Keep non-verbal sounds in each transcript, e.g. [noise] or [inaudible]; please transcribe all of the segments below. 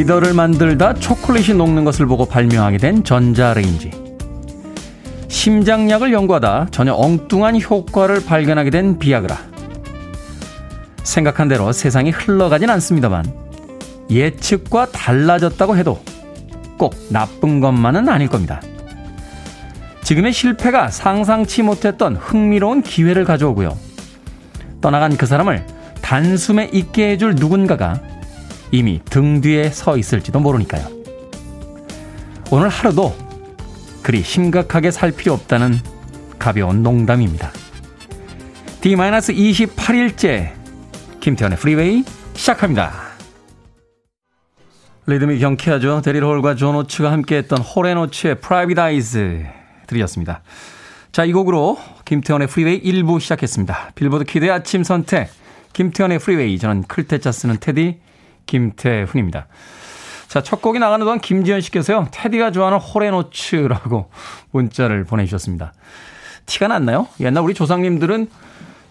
레이더를 만들다 초콜릿이 녹는 것을 보고 발명하게 된 전자레인지. 심장약을 연구하다 전혀 엉뚱한 효과를 발견하게 된 비아그라. 생각한 대로 세상이 흘러가진 않습니다만 예측과 달라졌다고 해도 꼭 나쁜 것만은 아닐 겁니다. 지금의 실패가 상상치 못했던 흥미로운 기회를 가져오고요. 떠나간 그 사람을 단숨에 있게 해줄 누군가가 이미 등 뒤에 서 있을지도 모르니까요. 오늘 하루도 그리 심각하게 살 필요 없다는 가벼운 농담입니다. D-28일째 김태훈의 프리웨이 시작합니다. 리듬이 경쾌하죠. 데릴 홀과 존 오츠가 함께했던 홀앤오츠의 Private Eyes 들이었습니다. 자, 이 곡으로 김태훈의 프리웨이 1부 시작했습니다. 빌보드 kid의 아침 선택 김태훈의 프리웨이 저는 클 태자 쓰는 테디 김태훈입니다. 자, 첫 곡이 나가는 동안 김지현 씨께서요, 테디가 좋아하는 홀앤오츠라고 [laughs] 문자를 보내주셨습니다. 티가 났나요? 옛날 우리 조상님들은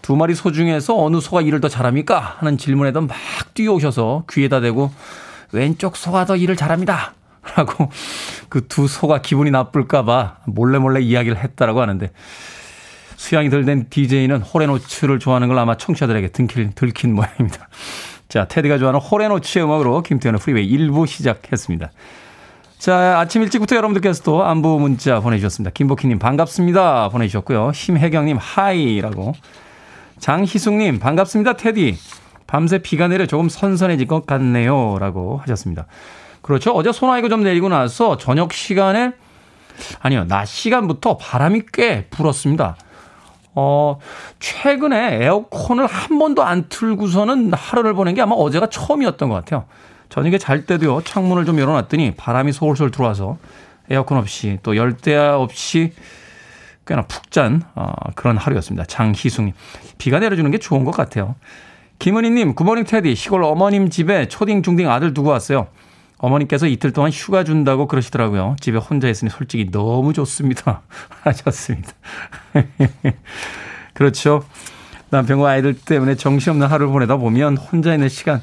두 마리 소 중에서 어느 소가 일을 더 잘합니까? 하는 질문에도 막 뛰어오셔서 귀에다 대고 왼쪽 소가 더 일을 잘합니다. [laughs] 라고 그 두 소가 기분이 나쁠까봐 몰래 몰래 이야기를 했다라고 하는데 수양이 덜 된 DJ는 홀앤오츠를 좋아하는 걸 아마 청취자들에게 들킨, 들킨 모양입니다. 자, 테디가 좋아하는 홀앤오츠의 음악으로 김태훈의 프리웨이 1부 시작했습니다. 자, 아침 일찍부터 여러분들께서도 안부 문자 보내주셨습니다. 김복희님 반갑습니다. 보내주셨고요. 심혜경님 hi라고. 장희숙님 반갑습니다. 테디. 밤새 비가 내려 조금 선선해질 것 같네요. 라고 하셨습니다. 그렇죠. 어제 소나기가 좀 내리고 나서 저녁 시간에 아니요. 낮 시간부터 바람이 꽤 불었습니다. 어, 최근에 에어컨을 한 번도 안 틀고서는 하루를 보낸 게 아마 어제가 처음이었던 것 같아요. 저녁에 잘 때도요, 창문을 좀 열어놨더니 바람이 솔솔 들어와서 에어컨 없이 또 열대야 없이 꽤나 푹 잔, 어, 그런 하루였습니다. 장희숙님. 비가 내려주는 게 좋은 것 같아요. 김은희님, 굿모닝 테디. 시골 어머님 집에 초딩, 중딩 아들 두고 왔어요. 어머니께서 이틀 동안 휴가 준다고 그러시더라고요. 집에 혼자 있으니 솔직히 너무 좋습니다. [laughs] 하셨습니다. [laughs] 그렇죠. 남편과 아이들 때문에 정신없는 하루를 보내다 보면 혼자 있는 시간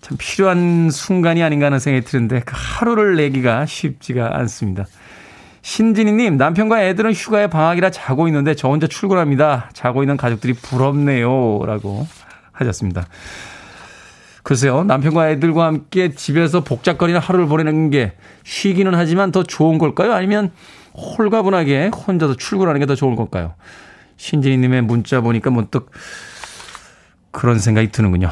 참 필요한 순간이 아닌가 하는 생각이 드는데 그 하루를 내기가 쉽지가 않습니다. 신진희님, 남편과 애들은 휴가에 방학이라 자고 있는데 저 혼자 출근합니다. 자고 있는 가족들이 부럽네요. 라고 하셨습니다. 글쎄요, 남편과 애들과 함께 집에서 복잡거리는 하루를 보내는 게 쉬기는 하지만 더 좋은 걸까요? 아니면 홀가분하게 혼자서 출근하는 게 더 좋은 걸까요? 신진희님의 문자 보니까 문득 그런 생각이 드는군요.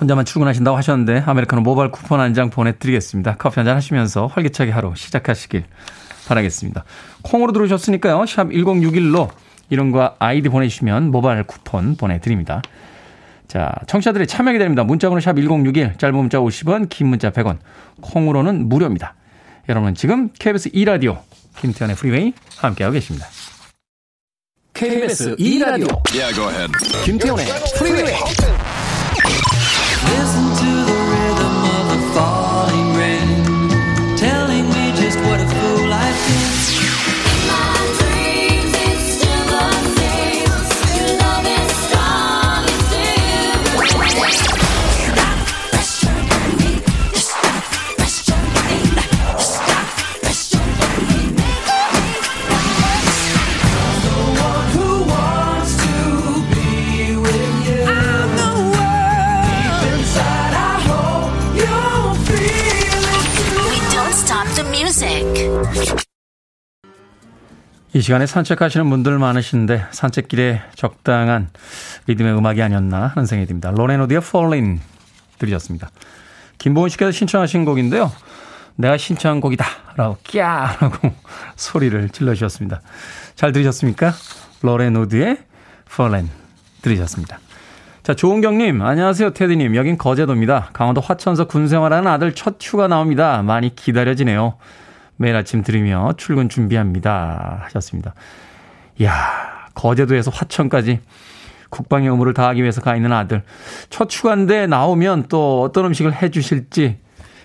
혼자만 출근하신다고 하셨는데 아메리카노 모바일 쿠폰 한 장 보내드리겠습니다. 커피 한 잔 하시면서 활기차게 하루 시작하시길 바라겠습니다. 콩으로 들어오셨으니까요. 샵 1061로 이름과 아이디 보내주시면 모바일 쿠폰 보내드립니다. 자, 청취자들의 참여 기다립니다. 문자번호 샵 1061, 짧은 문자 50원, 긴 문자 100원, 콩으로는 무료입니다. 여러분 지금 KBS 2라디오 김태훈의 Freeway 함께하고 계십니다. KBS 2라디오 yeah, 김태훈의 Freeway 이 시간에 산책하시는 분들 많으신데 산책길에 적당한 리듬의 음악이 아니었나 하는 생각이 듭니다. 로레노디의 Fallin 들으셨습니다. 김보은 씨께서 신청하신 곡인데요. 내가 신청한 곡이다 라고 끼야 라고 [laughs] 소리를 질러주셨습니다. 잘 들으셨습니까? 로레노드의 Fallin 들으셨습니다. 자, 조은경님, 안녕하세요, 테디님. 여긴 거제도입니다. 강원도 화천서 군 생활하는 아들 첫 휴가 나옵니다. 많이 기다려지네요. 매일 아침 들으며 출근 준비합니다. 하셨습니다. 이야, 거제도에서 화천까지 국방의 의무를 다하기 위해서 가 있는 아들. 첫 휴가인데 나오면 또 어떤 음식을 해 주실지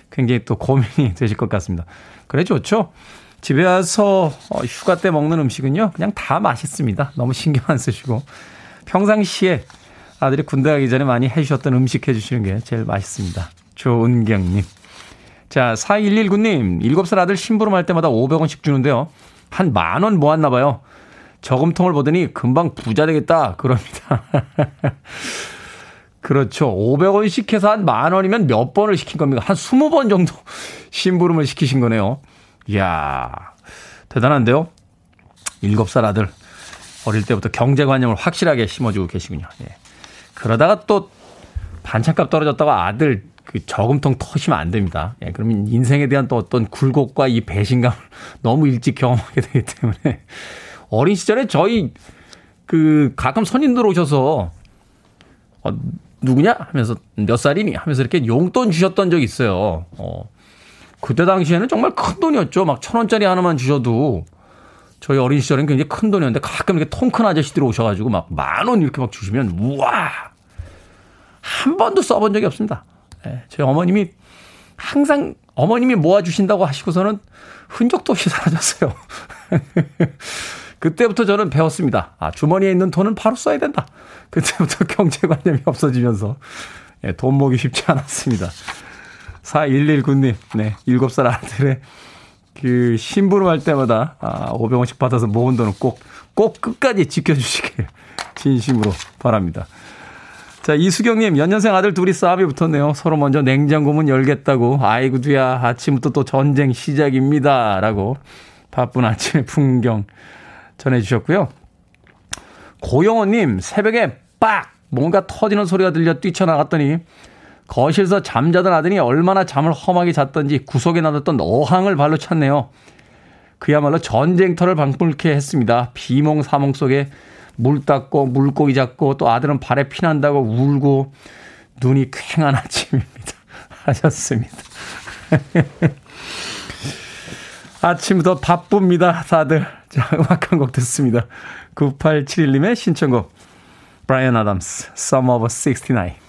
굉장히 또 고민이 [laughs] 되실 것 같습니다. 그래 좋죠? 집에 와서 어, 휴가 때 먹는 음식은요, 그냥 다 맛있습니다. 너무 신경 안 쓰시고. 평상시에 아들이 군대 가기 전에 많이 해주셨던 음식 해주시는 게 제일 맛있습니다. 조은경님. 자, 4119님, 7살 아들 심부름 할 때마다 500원씩 주는데요. 한 만 원 모았나 봐요. 저금통을 보더니 금방 부자 되겠다. 그럽니다. [laughs] 그렇죠. 500원씩 해서 한 만 원이면 몇 번을 시킨 겁니까? 한 20번 정도 [laughs] 심부름을 시키신 거네요. 이야, 대단한데요? 7살 아들. 어릴 때부터 경제관념을 확실하게 심어주고 계시군요. 예. 그러다가 또 반찬값 떨어졌다고 아들 그 저금통 터시면 안 됩니다. 예, 그러면 인생에 대한 또 어떤 굴곡과 이 배신감을 [laughs] 너무 일찍 경험하게 되기 때문에 [laughs] 어린 시절에 저희 그 가끔 손님들 오셔서 어, 누구냐 하면서 몇 살이니 하면서 이렇게 용돈 주셨던 적이 있어요. 어. 그때 당시에는 정말 큰 돈이었죠. 막 천 원짜리 하나만 주셔도 저희 어린 시절엔 굉장히 큰 돈이었는데 가끔 이렇게 통 큰 아저씨들이 오셔가지고 막 만 원 이렇게 막 주시면 우와 한 번도 써본 적이 없습니다. 네, 저희 어머님이 항상 어머님이 모아주신다고 하시고서는 흔적도 없이 사라졌어요. [laughs] 그때부터 저는 배웠습니다. 아, 주머니에 있는 돈은 바로 써야 된다. 그때부터 [laughs] 경제관념이 없어지면서 예, 돈 모기 쉽지 않았습니다. 4119님, 네, 7살 아들의 그 심부름 할 때마다 아, 500원씩 받아서 모은 돈은 꼭, 꼭 끝까지 지켜주시길 진심으로 바랍니다. 자, 이수경님, 연년생 아들 둘이 싸움이 붙었네요. 서로 먼저 냉장고 문 열겠다고. 아이고, 두야, 아침부터 또 전쟁 시작입니다. 라고 바쁜 아침의 풍경 전해주셨고요. 고영호님, 새벽에 빡! 뭔가 터지는 소리가 들려 뛰쳐나갔더니 거실에서 잠자던 아들이 얼마나 잠을 험하게 잤던지 구석에 놔뒀던 어항을 발로 찼네요. 그야말로 전쟁터를 방불케 했습니다. 비몽사몽 속에 물 닦고 물고기 잡고 또 아들은 발에 피난다고 울고 눈이 퀭한 아침입니다. [laughs] 하셨습니다. [laughs] 아침부터 바쁩니다, 다들. 자, 음악 한 곡 듣습니다. 9871님의 신청곡. 브라이언 아담스, Sum of 69.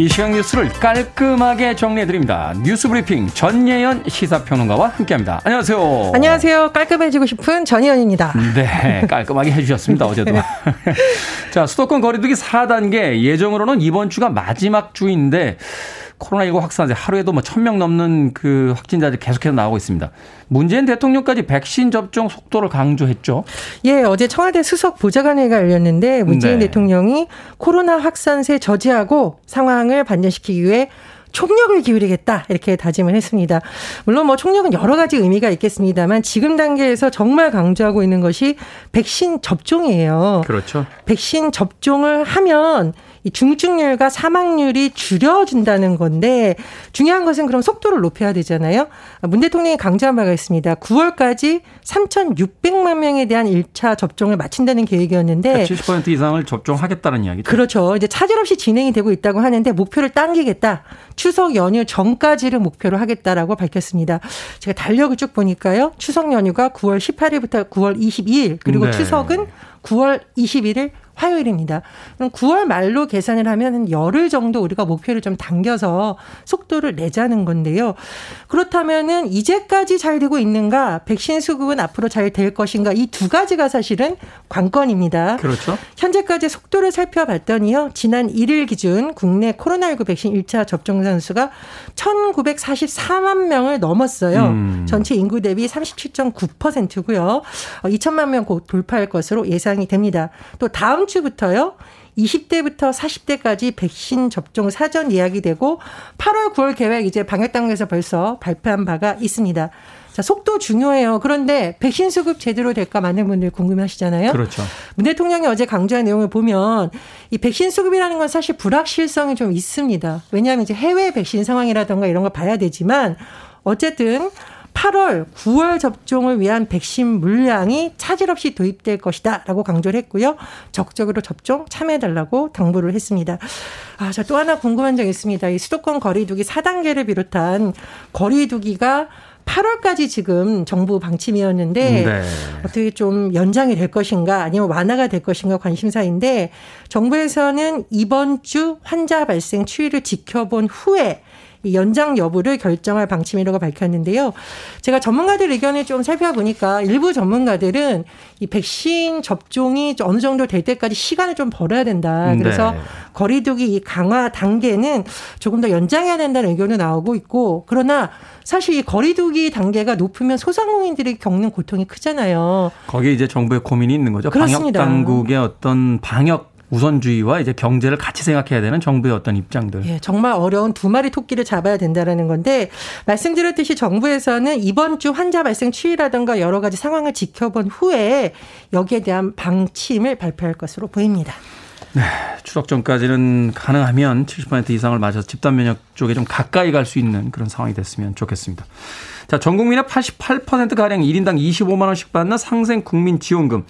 이 시각 뉴스를 깔끔하게 정리해드립니다. 뉴스 브리핑 전예현 시사평론가와 함께합니다. 안녕하세요. 안녕하세요. 깔끔해지고 싶은 전예현입니다. 네, 깔끔하게 해주셨습니다. 어제도. [laughs] 네. 자, 수도권 거리두기 4단계 예정으로는 이번 주가 마지막 주인데 코로나19 확산세 하루에도 뭐 1000명 넘는 그 확진자들 계속해서 나오고 있습니다. 문재인 대통령까지 백신 접종 속도를 강조했죠. 예, 어제 청와대 수석 보좌관회가 열렸는데 문재인 네. 대통령이 코로나 확산세 저지하고 상황을 반전시키기 위해 총력을 기울이겠다 이렇게 다짐을 했습니다. 물론 뭐 총력은 여러 가지 의미가 있겠습니다만 지금 단계에서 정말 강조하고 있는 것이 백신 접종이에요. 그렇죠. 백신 접종을 하면 이 중증률과 사망률이 줄여준다는 건데 중요한 것은 그럼 속도를 높여야 되잖아요. 문 대통령이 강조한 바가 있습니다. 9월까지 3,600만 명에 대한 1차 접종을 마친다는 계획이었는데 그러니까 70% 이상을 접종하겠다는 이야기죠. 그렇죠. 이제 차질 없이 진행이 되고 있다고 하는데 목표를 당기겠다. 추석 연휴 전까지를 목표로 하겠다라고 밝혔습니다. 제가 달력을 쭉 보니까요. 추석 연휴가 9월 18일부터 9월 22일 그리고 네. 추석은 9월 21일 화요일입니다. 그럼 9월 말로 계산을 하면 한 열흘 정도 우리가 목표를 좀 당겨서 속도를 내자는 건데요. 그렇다면은 이제까지 잘 되고 있는가, 백신 수급은 앞으로 잘 될 것인가 이 두 가지가 사실은 관건입니다. 그렇죠. 현재까지 속도를 살펴봤더니요. 지난 1일 기준 국내 코로나19 백신 1차 접종 선수가 1,944만 명을 넘었어요. 음. 전체 인구 대비 37.9%고요. 2천만 명 곧 돌파할 것으로 예상이 됩니다. 또 다음 주부터요. 20대부터 40대까지 백신 접종 사전 예약이 되고 8월 9월 계획 이제 방역당국에서 벌써 발표한 바가 있습니다. 자, 속도 중요해요. 그런데 백신 수급 제대로 될까 많은 분들 궁금하시잖아요. 그렇죠. 문 대통령이 어제 강조한 내용을 보면 이 백신 수급이라는 건 사실 불확실성이 좀 있습니다. 왜냐하면 이제 해외 백신 상황이라던가 이런 걸 봐야 되지만 어쨌든 8월, 9월 접종을 위한 백신 물량이 차질 없이 도입될 것이다 라고 강조를 했고요. 적극적으로 접종 참여해달라고 당부를 했습니다. 아, 자, 또 하나 궁금한 점 있습니다. 이 수도권 거리두기 4단계를 비롯한 거리두기가 8월까지 지금 정부 방침이었는데 네. 어떻게 좀 연장이 될 것인가 아니면 완화가 될 것인가 관심사인데 정부에서는 이번 주 환자 발생 추이를 지켜본 후에 연장 여부를 결정할 방침이라고 밝혔는데요. 제가 전문가들 의견을 좀 살펴보니까 일부 전문가들은 이 백신 접종이 어느 정도 될 때까지 시간을 좀 벌어야 된다. 그래서 네. 거리두기 이 강화 단계는 조금 더 연장해야 된다는 의견도 나오고 있고 그러나 사실 이 거리두기 단계가 높으면 소상공인들이 겪는 고통이 크잖아요. 거기에 이제 정부의 고민이 있는 거죠. 그렇습니다. 방역 당국의 어떤 방역 우선주의와 이제 경제를 같이 생각해야 되는 정부의 어떤 입장들. 예, 정말 어려운 두 마리 토끼를 잡아야 된다라는 건데 말씀드렸듯이 정부에서는 이번 주 환자 발생 추이라든가 여러 가지 상황을 지켜본 후에 여기에 대한 방침을 발표할 것으로 보입니다. 네, 추석 전까지는 가능하면 70% 이상을 맞아서 집단 면역 쪽에 좀 가까이 갈 수 있는 그런 상황이 됐으면 좋겠습니다. 자, 전 국민의 88%가량 1인당 25만 원씩 받는 상생 국민 지원금.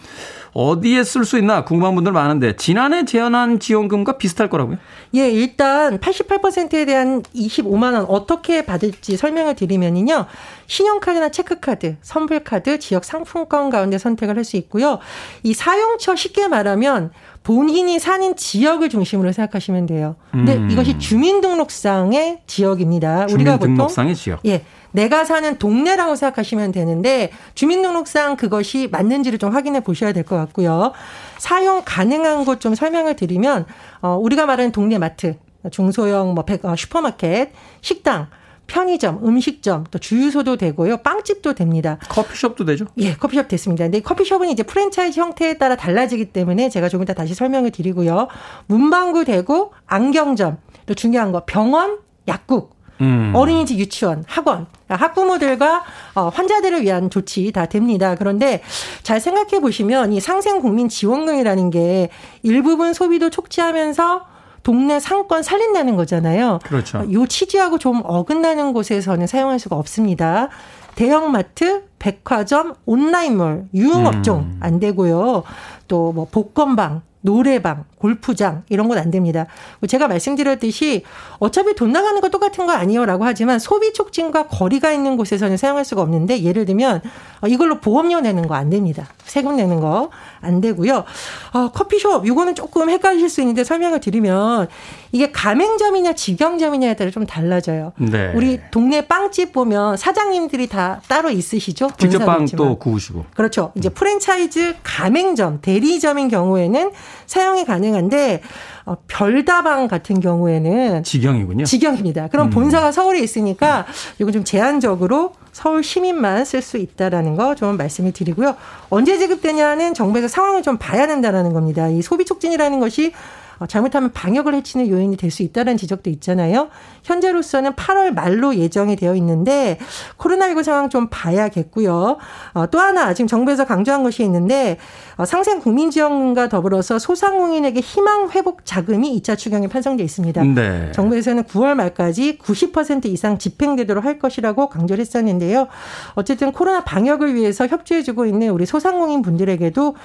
어디에 쓸 수 있나 궁금한 분들 많은데 지난해 제안한 지원금과 비슷할 거라고요? 예, 일단 88%에 대한 25만 원 어떻게 받을지 설명을 드리면요. 신용카드나 체크카드, 선불카드, 지역 상품권 가운데 선택을 할 수 있고요. 이 사용처 쉽게 말하면 본인이 사는 지역을 중심으로 생각하시면 돼요. 근데 음. 이것이 주민등록상의 지역입니다. 우리가 보통 주민등록상의 지역. 예. 내가 사는 동네라고 생각하시면 되는데 주민등록상 그것이 맞는지를 좀 확인해 보셔야 될 것 같고요. 사용 가능한 곳 좀 설명을 드리면 어 우리가 말하는 동네 마트, 중소형 뭐 백, 어, 슈퍼마켓, 식당 편의점, 음식점, 또 주유소도 되고요. 빵집도 됩니다. 커피숍도 되죠? 예, 커피숍 됐습니다. 근데 커피숍은 이제 프랜차이즈 형태에 따라 달라지기 때문에 제가 조금 이따 다시 설명을 드리고요. 문방구 되고 안경점, 또 중요한 거 병원, 약국, 음. 어린이집 유치원, 학원, 학부모들과 어, 환자들을 위한 조치 다 됩니다. 그런데 잘 생각해 보시면 이 상생 국민 지원금이라는 게 일부분 소비도 촉진하면서 동네 상권 살린다는 거잖아요. 그렇죠. 요 취지하고 좀 어긋나는 곳에서는 사용할 수가 없습니다. 대형마트, 백화점, 온라인몰, 유흥업종 음. 안 되고요. 또 뭐 복권방, 노래방, 골프장 이런 건 안 됩니다. 제가 말씀드렸듯이 어차피 돈 나가는 거 똑같은 거 아니요라고 하지만 소비 촉진과 거리가 있는 곳에서는 사용할 수가 없는데 예를 들면 어, 이걸로 보험료 내는 거 안 됩니다. 세금 내는 거 안 되고요. 어, 커피숍 이거는 조금 헷갈리실 수 있는데 설명을 드리면 이게 가맹점이냐 직영점이냐에 따라 좀 달라져요. 네. 우리 동네 빵집 보면 사장님들이 다 따로 있으시죠? 직접 빵도 구우시고. 그렇죠. 이제 프랜차이즈 가맹점 대리점인 경우에는 사용이 가능한데 어, 별다방 같은 경우에는 직영이군요. 직영입니다. 그럼 음. 본사가 서울에 있으니까 이건 좀 제한적으로 서울 시민만 쓸 수 있다라는 거 좀 말씀을 드리고요. 언제 지급되냐는 정부에서 상황을 좀 봐야 된다라는 겁니다. 이 소비 촉진이라는 것이 어, 잘못하면 방역을 해치는 요인이 될 수 있다는 지적도 있잖아요. 현재로서는 8월 말로 예정이 되어 있는데 코로나19 상황 좀 봐야겠고요. 어, 또 하나 지금 정부에서 강조한 것이 있는데 어, 상생 국민지원금과 더불어서 소상공인에게 희망 회복 자금이 2차 추경에 편성돼 있습니다. 네. 정부에서는 9월 말까지 90% 이상 집행되도록 할 것이라고 강조를 했었는데요. 어쨌든 코로나 방역을 위해서 협조해주고 있는 우리 소상공인 분들에게도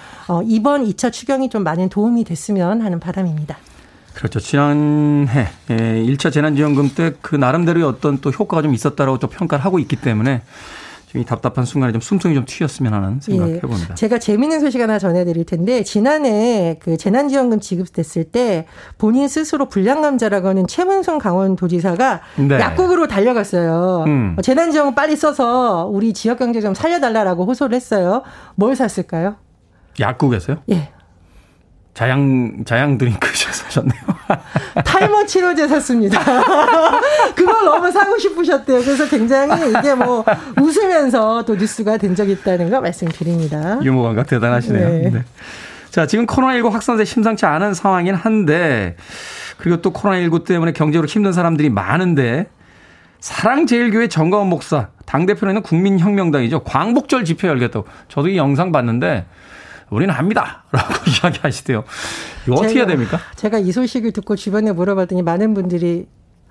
이번 2차 추경이 좀 많은 도움이 됐으면 하는 바람입니다. 그렇죠. 지난해 1차 예, 재난지원금 때 그 나름대로의 어떤 또 효과가 좀 있었다라고 또 평가를 하고 있기 때문에 이 답답한 순간에 좀 숨통이 좀 트였으면 하는 생각을 예. 해봅니다. 제가 재미있는 소식 하나 전해드릴 텐데 지난해 그 재난지원금 지급됐을 때 본인 스스로 불량감자라고 하는 최문순 강원도지사가 네. 약국으로 달려갔어요. 음. 재난지원금 빨리 써서 우리 지역 경제 좀 살려달라라고 호소를 했어요. 뭘 샀을까요? 약국에서요? 예. 자양 자양 드링크 사셨네요. [laughs] 탈모 치료제 샀습니다. [laughs] 그걸 너무 사고 싶으셨대요. 그래서 굉장히 이게 뭐 웃으면서 또 뉴스가 된 적이 있다는 거 말씀드립니다. 유머 감각 대단하시네요. 네. 네. 자, 지금 코로나19 확산세 심상치 않은 상황이긴 한데 그리고 또 코로나19 때문에 경제적으로 힘든 사람들이 많은데 사랑제일교회 정가원 목사 당 대표는 국민혁명당이죠. 광복절 집회 열겠다고. 저도 이 영상 봤는데 우리는 합니다. [laughs] 라고 [laughs] 이야기하시대요. 이거 어떻게 제가, 해야 됩니까? 제가 이 소식을 듣고 주변에 물어봤더니 많은 분들이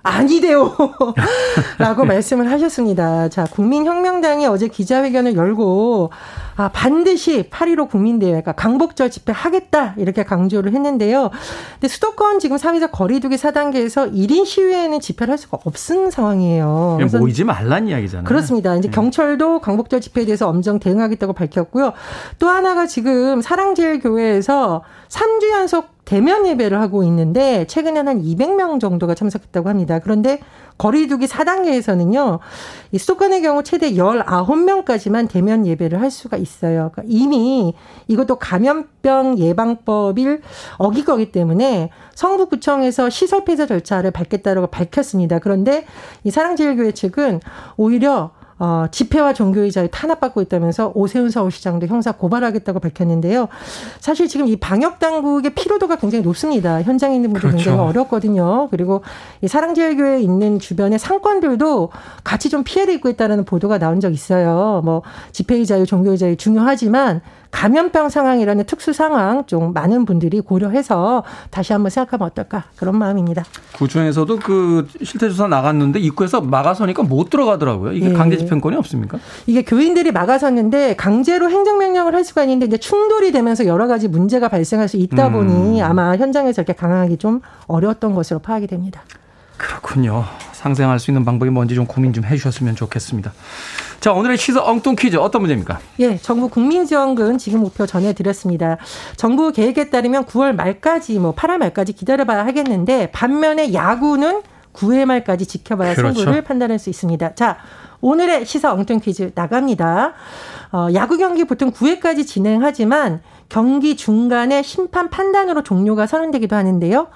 아니대요. [laughs] 라고 말씀을 하셨습니다. 자, 국민혁명당이 어제 기자회견을 열고, 아, 반드시 8.15 국민대회가 강복절 집회 하겠다. 이렇게 강조를 했는데요. 근데 수도권 지금 사회적 거리두기 4단계에서 1인 시위에는 집회를 할 수가 없는 상황이에요. 그냥 모이지 말란 이야기잖아요. 그렇습니다. 이제 네. 경찰도 강복절 집회에 대해서 엄정 대응하겠다고 밝혔고요. 또 하나가 지금 사랑제일교회에서 3주 연속 대면 예배를 하고 있는데 최근에는 한 200명 정도가 참석했다고 합니다. 그런데 거리두기 4단계에서는요. 이 수도권의 경우 최대 19명까지만 대면 예배를 할 수가 있어요. 그러니까 이미 이것도 감염병 예방법을 어긴 거기 때문에 성북구청에서 시설 폐쇄 절차를 밟겠다고 밝혔습니다. 그런데 이 사랑제일교회 측은 오히려 어, 집회와 종교의 자유 탄압받고 있다면서 오세훈 서울시장도 형사 고발하겠다고 밝혔는데요. 사실 지금 이 방역 당국의 피로도가 굉장히 높습니다. 현장에 있는 분들 그렇죠. 굉장히 어렵거든요. 그리고 이 사랑제일교회에 있는 주변의 상권들도 같이 좀 피해를 입고 있다는 보도가 나온 적 있어요. 뭐 집회의 자유, 종교의 자유 중요하지만 감염병 상황이라는 특수 상황 좀 많은 분들이 고려해서 다시 한번 생각하면 어떨까 그런 마음입니다. 구청에서도 그 실태 조사 나갔는데 입구에서 막아서니까 못 들어가더라고요. 이게 예. 강제 집행권이 없습니까? 이게 교인들이 막아섰는데 강제로 행정명령을 할 수가 있는데 이제 충돌이 되면서 여러 가지 문제가 발생할 수 있다 보니 음. 아마 현장에서 이렇게 강하기 좀 어려웠던 것으로 파악이 됩니다. 그렇군요. 상생할 수 있는 방법이 뭔지 좀 고민 좀 해주셨으면 좋겠습니다. 자, 오늘의 시사 엉뚱 퀴즈 어떤 문제입니까? 예, 정부 국민지원금 지급 목표 전해드렸습니다. 정부 계획에 따르면 9월 말까지 뭐 8월 말까지 기다려봐야 하겠는데 반면에 야구는 9회 말까지 지켜봐야 그렇죠. 승부를 판단할 수 있습니다. 자, 오늘의 시사 엉뚱 퀴즈 나갑니다. 어, 야구 경기 보통 9회까지 진행하지만 경기 중간에 심판 판단으로 종료가 선언되기도 하는데요.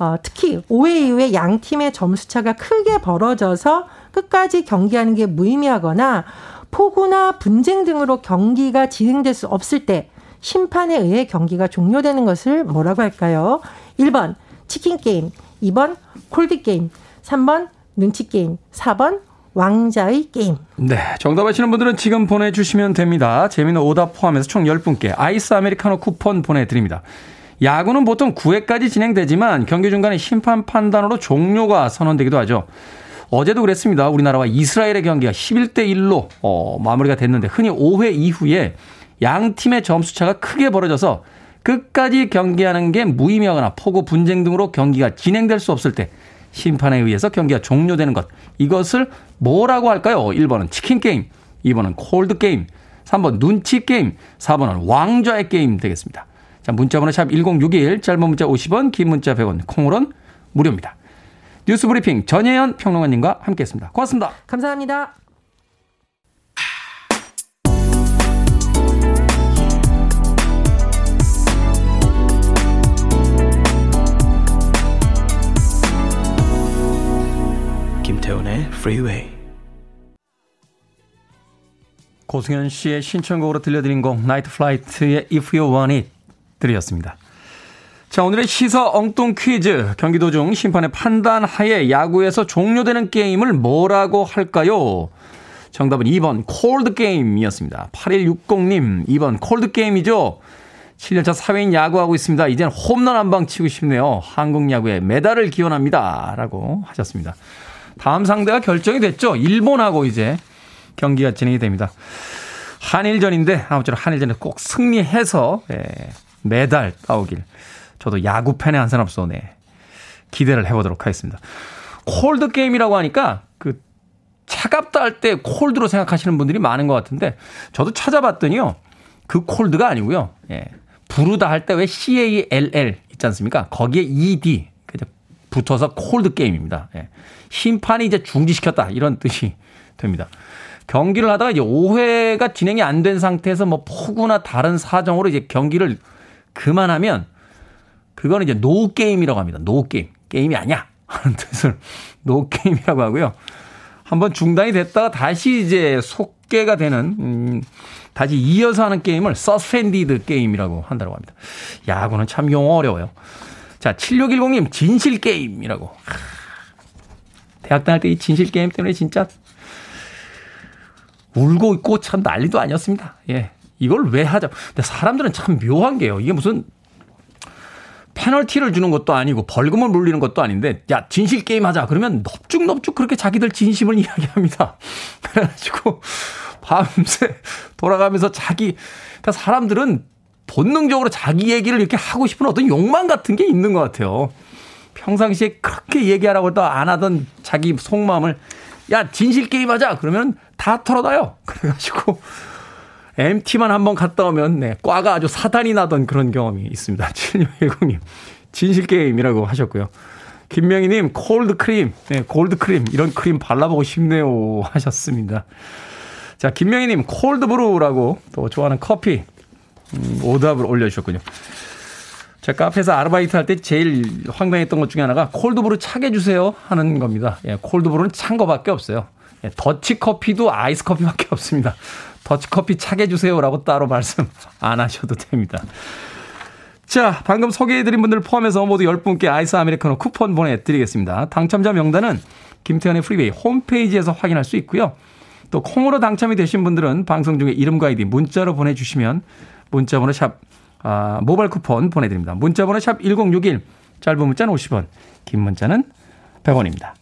어, 특히 5회 이후에 양 팀의 점수차가 크게 벌어져서 끝까지 경기하는 게 무의미하거나 폭우나 분쟁 등으로 경기가 진행될 수 없을 때 심판에 의해 경기가 종료되는 것을 뭐라고 할까요? 1번 치킨 게임, 2번 콜드 게임, 3번 눈치 게임, 4번 왕좌의 게임. 네. 정답 아시는 분들은 지금 보내주시면 됩니다. 재밌는 오답 포함해서 총 10분께 아이스 아메리카노 쿠폰 보내드립니다. 야구는 보통 9회까지 진행되지만 경기 중간에 심판 판단으로 종료가 선언되기도 하죠. 어제도 그랬습니다. 우리나라와 이스라엘의 경기가 11대 1로 어, 마무리가 됐는데 흔히 5회 이후에 양 팀의 점수 차가 크게 벌어져서 끝까지 경기하는 게 무의미하거나 폭우 분쟁 등으로 경기가 진행될 수 없을 때 심판에 의해서 경기가 종료되는 것. 이것을 뭐라고 할까요? 1번은 치킨 게임, 2번은 콜드 게임, 3번 눈치 게임, 4번은 왕좌의 게임 되겠습니다. 자, 문자번호 샵 1061, 짧은 문자 50원, 긴 문자 100원, 콩으로는 무료입니다. 뉴스 브리핑 전혜연 평론가님과 함께했습니다. 고맙습니다. 감사합니다. 김태훈의 Freeway. 고승현 씨의 신청곡으로 들려드린 곡 Niteflyte의 If You Want It 들으셨습니다. 자, 오늘의 시사 엉뚱 퀴즈. 경기 도중 심판의 판단 하에 야구에서 종료되는 게임을 뭐라고 할까요? 정답은 2번 콜드 게임이었습니다. 8160님, 2번 콜드 게임이죠. 7년차 사회인 야구하고 있습니다. 이젠 홈런 한 방 치고 싶네요. 한국 야구에 메달을 기원합니다. 라고 하셨습니다. 다음 상대가 결정이 됐죠. 일본하고 이제 경기가 진행이 됩니다. 한일전인데 아무쪼록 한일전에 꼭 승리해서 예, 메달 따오길 저도 야구 팬의 한 사람으로서 네, 기대를 해보도록 하겠습니다. 콜드 게임이라고 하니까 그 차갑다 할 때 콜드로 생각하시는 분들이 많은 것 같은데 저도 찾아봤더니요. 그 콜드가 아니고요. 예. 부르다 할 때 왜 CALL 있지 않습니까? 거기에 ED 붙어서 콜드 게임입니다. 예. 심판이 이제 중지시켰다 이런 뜻이 됩니다. 경기를 하다가 이제 5회가 진행이 안 된 상태에서 뭐 폭우나 다른 사정으로 이제 경기를 그만하면 그거는 이제 노 게임이라고 합니다. 노 게임. 게임이 아니야. [laughs] 하는 뜻을 노 게임이라고 하고요. 한번 중단이 됐다가 다시 이제 속개가 되는 음, 다시 이어서 하는 게임을 서스펜디드 게임이라고 한다고 합니다. 야구는 참 용어 어려워요. 자, 7610님 진실 게임이라고. 대학 다닐 때 이 진실 게임 때문에 진짜 울고 있고 참 난리도 아니었습니다. 예. 이걸 왜 하자. 근데 사람들은 참 묘한 게요. 이게 무슨 페널티를 주는 것도 아니고 벌금을 물리는 것도 아닌데 야 진실 게임 하자 그러면 넙죽넙죽 그렇게 자기들 진심을 [laughs] 이야기합니다. 그래가지고 밤새 돌아가면서 자기 그러니까 사람들은 본능적으로 자기 얘기를 이렇게 하고 싶은 어떤 욕망 같은 게 있는 것 같아요. 평상시에 그렇게 얘기하라고 해도 안 하던 자기 속마음을 야 진실 게임 하자 그러면 다 털어놔요. 그래가지고 MT만 한번 갔다 오면, 네, 과가 아주 사단이 나던 그런 경험이 있습니다. [laughs] 7610님. 진실 게임이라고 하셨고요. 김명희님, 콜드 크림. 네, 콜드 크림. 이런 크림 발라보고 싶네요. 하셨습니다. 자, 김명희님, 콜드 브루라고 또 좋아하는 커피. 음, 오답을 올려주셨군요. 제가 카페에서 아르바이트 할 때 제일 황당했던 것 중에 하나가 콜드브루 차게 주세요 하는 겁니다. 예, 콜드브루는 찬 거밖에 없어요. 예, 더치 커피도 아이스 커피밖에 없습니다. 더치 커피 차게 주세요라고 따로 말씀 안 하셔도 됩니다. 자, 방금 소개해드린 분들 포함해서 모두 10분께 아이스 아메리카노 쿠폰 보내드리겠습니다. 당첨자 명단은 김태훈의 Freeway 홈페이지에서 확인할 수 있고요. 또 콩으로 당첨이 되신 분들은 방송 중에 이름과 아이디 문자로 보내주시면 문자번호 샵 아, 모바일 쿠폰 보내드립니다. 문자번호 샵 1061, 짧은 문자는 50원, 긴 문자는 100원입니다.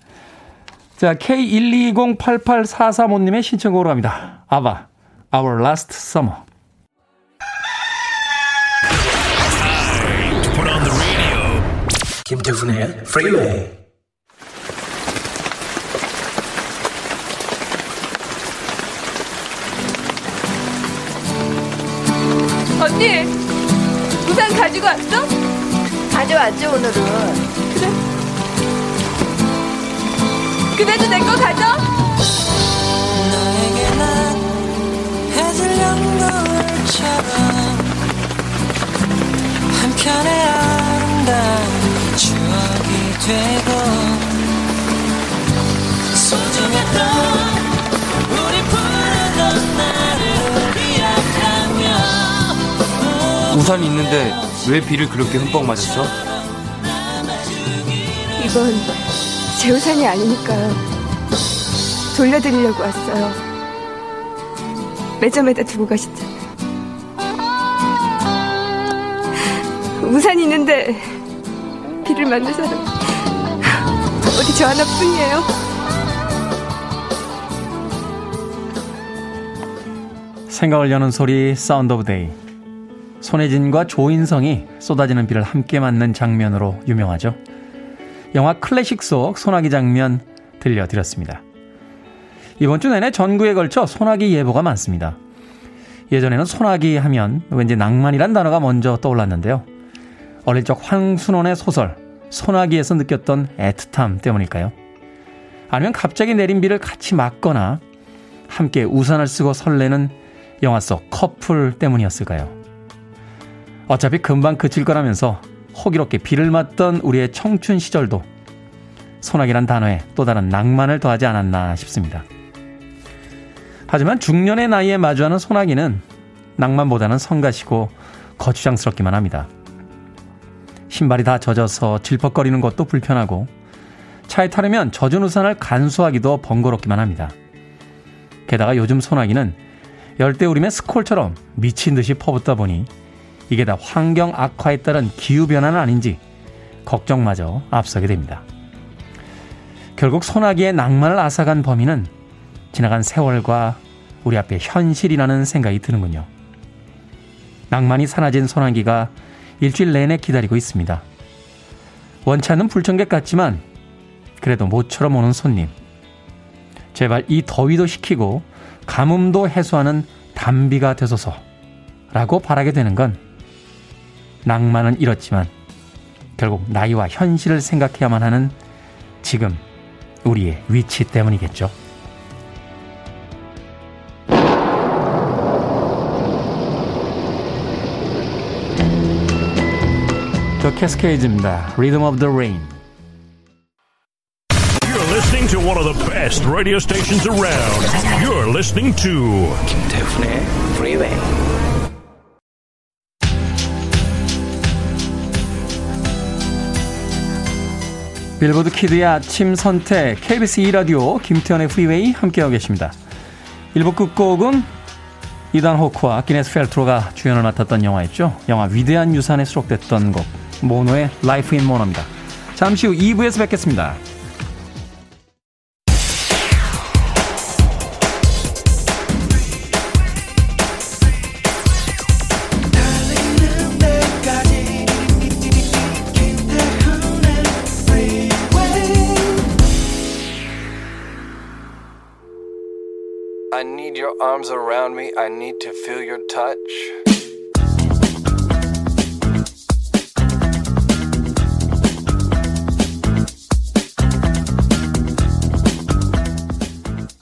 자, K1208843호님의 신청곡으로 갑니다. ABBA, Our Last Summer. 김태훈의 프리웨이 언니, 우산 가지고 왔어? 가져왔지 오늘은. 그래. 그래도 내 거 가져. 한편의 아름다운 추억이 되고 소중했던 우리 푸르던 나를 기억하며 우산이 있는데 왜 비를 그렇게 흠뻑 맞았어? 이건 제 우산이 아니니까 돌려드리려고 왔어요. 매점에다 두고 가셨잖 우산이 있는데 비를 맞는 사람 어디 저 하나뿐이에요. 생각을 여는 소리 Sound of Day. 손혜진과 조인성이 쏟아지는 비를 함께 맞는 장면으로 유명하죠. 영화 클래식 속 소나기 장면 들려드렸습니다. 이번 주 내내 전국에 걸쳐 소나기 예보가 많습니다. 예전에는 소나기 하면 왠지 낭만이란 단어가 먼저 떠올랐는데요. 어릴 적 황순원의 소설 소나기에서 느꼈던 애틋함 때문일까요? 아니면 갑자기 내린 비를 같이 맞거나 함께 우산을 쓰고 설레는 영화 속 커플 때문이었을까요? 어차피 금방 그칠 거라면서 호기롭게 비를 맞던 우리의 청춘 시절도 소나기란 단어에 또 다른 낭만을 더하지 않았나 싶습니다. 하지만 중년의 나이에 마주하는 소나기는 낭만보다는 성가시고 거추장스럽기만 합니다. 신발이 다 젖어서 질퍽거리는 것도 불편하고 차에 타려면 젖은 우산을 간수하기도 번거롭기만 합니다. 게다가 요즘 소나기는 열대우림의 스콜처럼 미친 듯이 퍼붓다 보니 이게 다 환경 악화에 따른 기후변화는 아닌지 걱정마저 앞서게 됩니다. 결국 소나기의 낭만을 앗아간 범인은 지나간 세월과 우리 앞에 현실이라는 생각이 드는군요. 낭만이 사라진 소나기가 일주일 내내 기다리고 있습니다. 원치 않는 불청객 같지만 그래도 모처럼 오는 손님. 제발 이 더위도 식히고 가뭄도 해소하는 단비가 되소서 라고 바라게 되는 건 낭만은 잃었지만 결국 나이와 현실을 생각해야만 하는 지금 우리의 위치 때문이겠죠. 더 캐스케이즈입니다. Rhythm of the Rain. You're listening to one of the best radio stations around. You're listening to 김태훈의 Freeway. Billboard kid의 아침 선택 KBS 2라디오 김태훈의 Freeway 함께하고 계십니다. 1부 끝곡은 이단 호크와 기네스 펠트로가 주연을 맡았던 영화였죠. 영화 위대한 유산에 수록됐던 곡 Mono의 Life in Mono입니다. 잠시 후 2부에서 뵙겠습니다.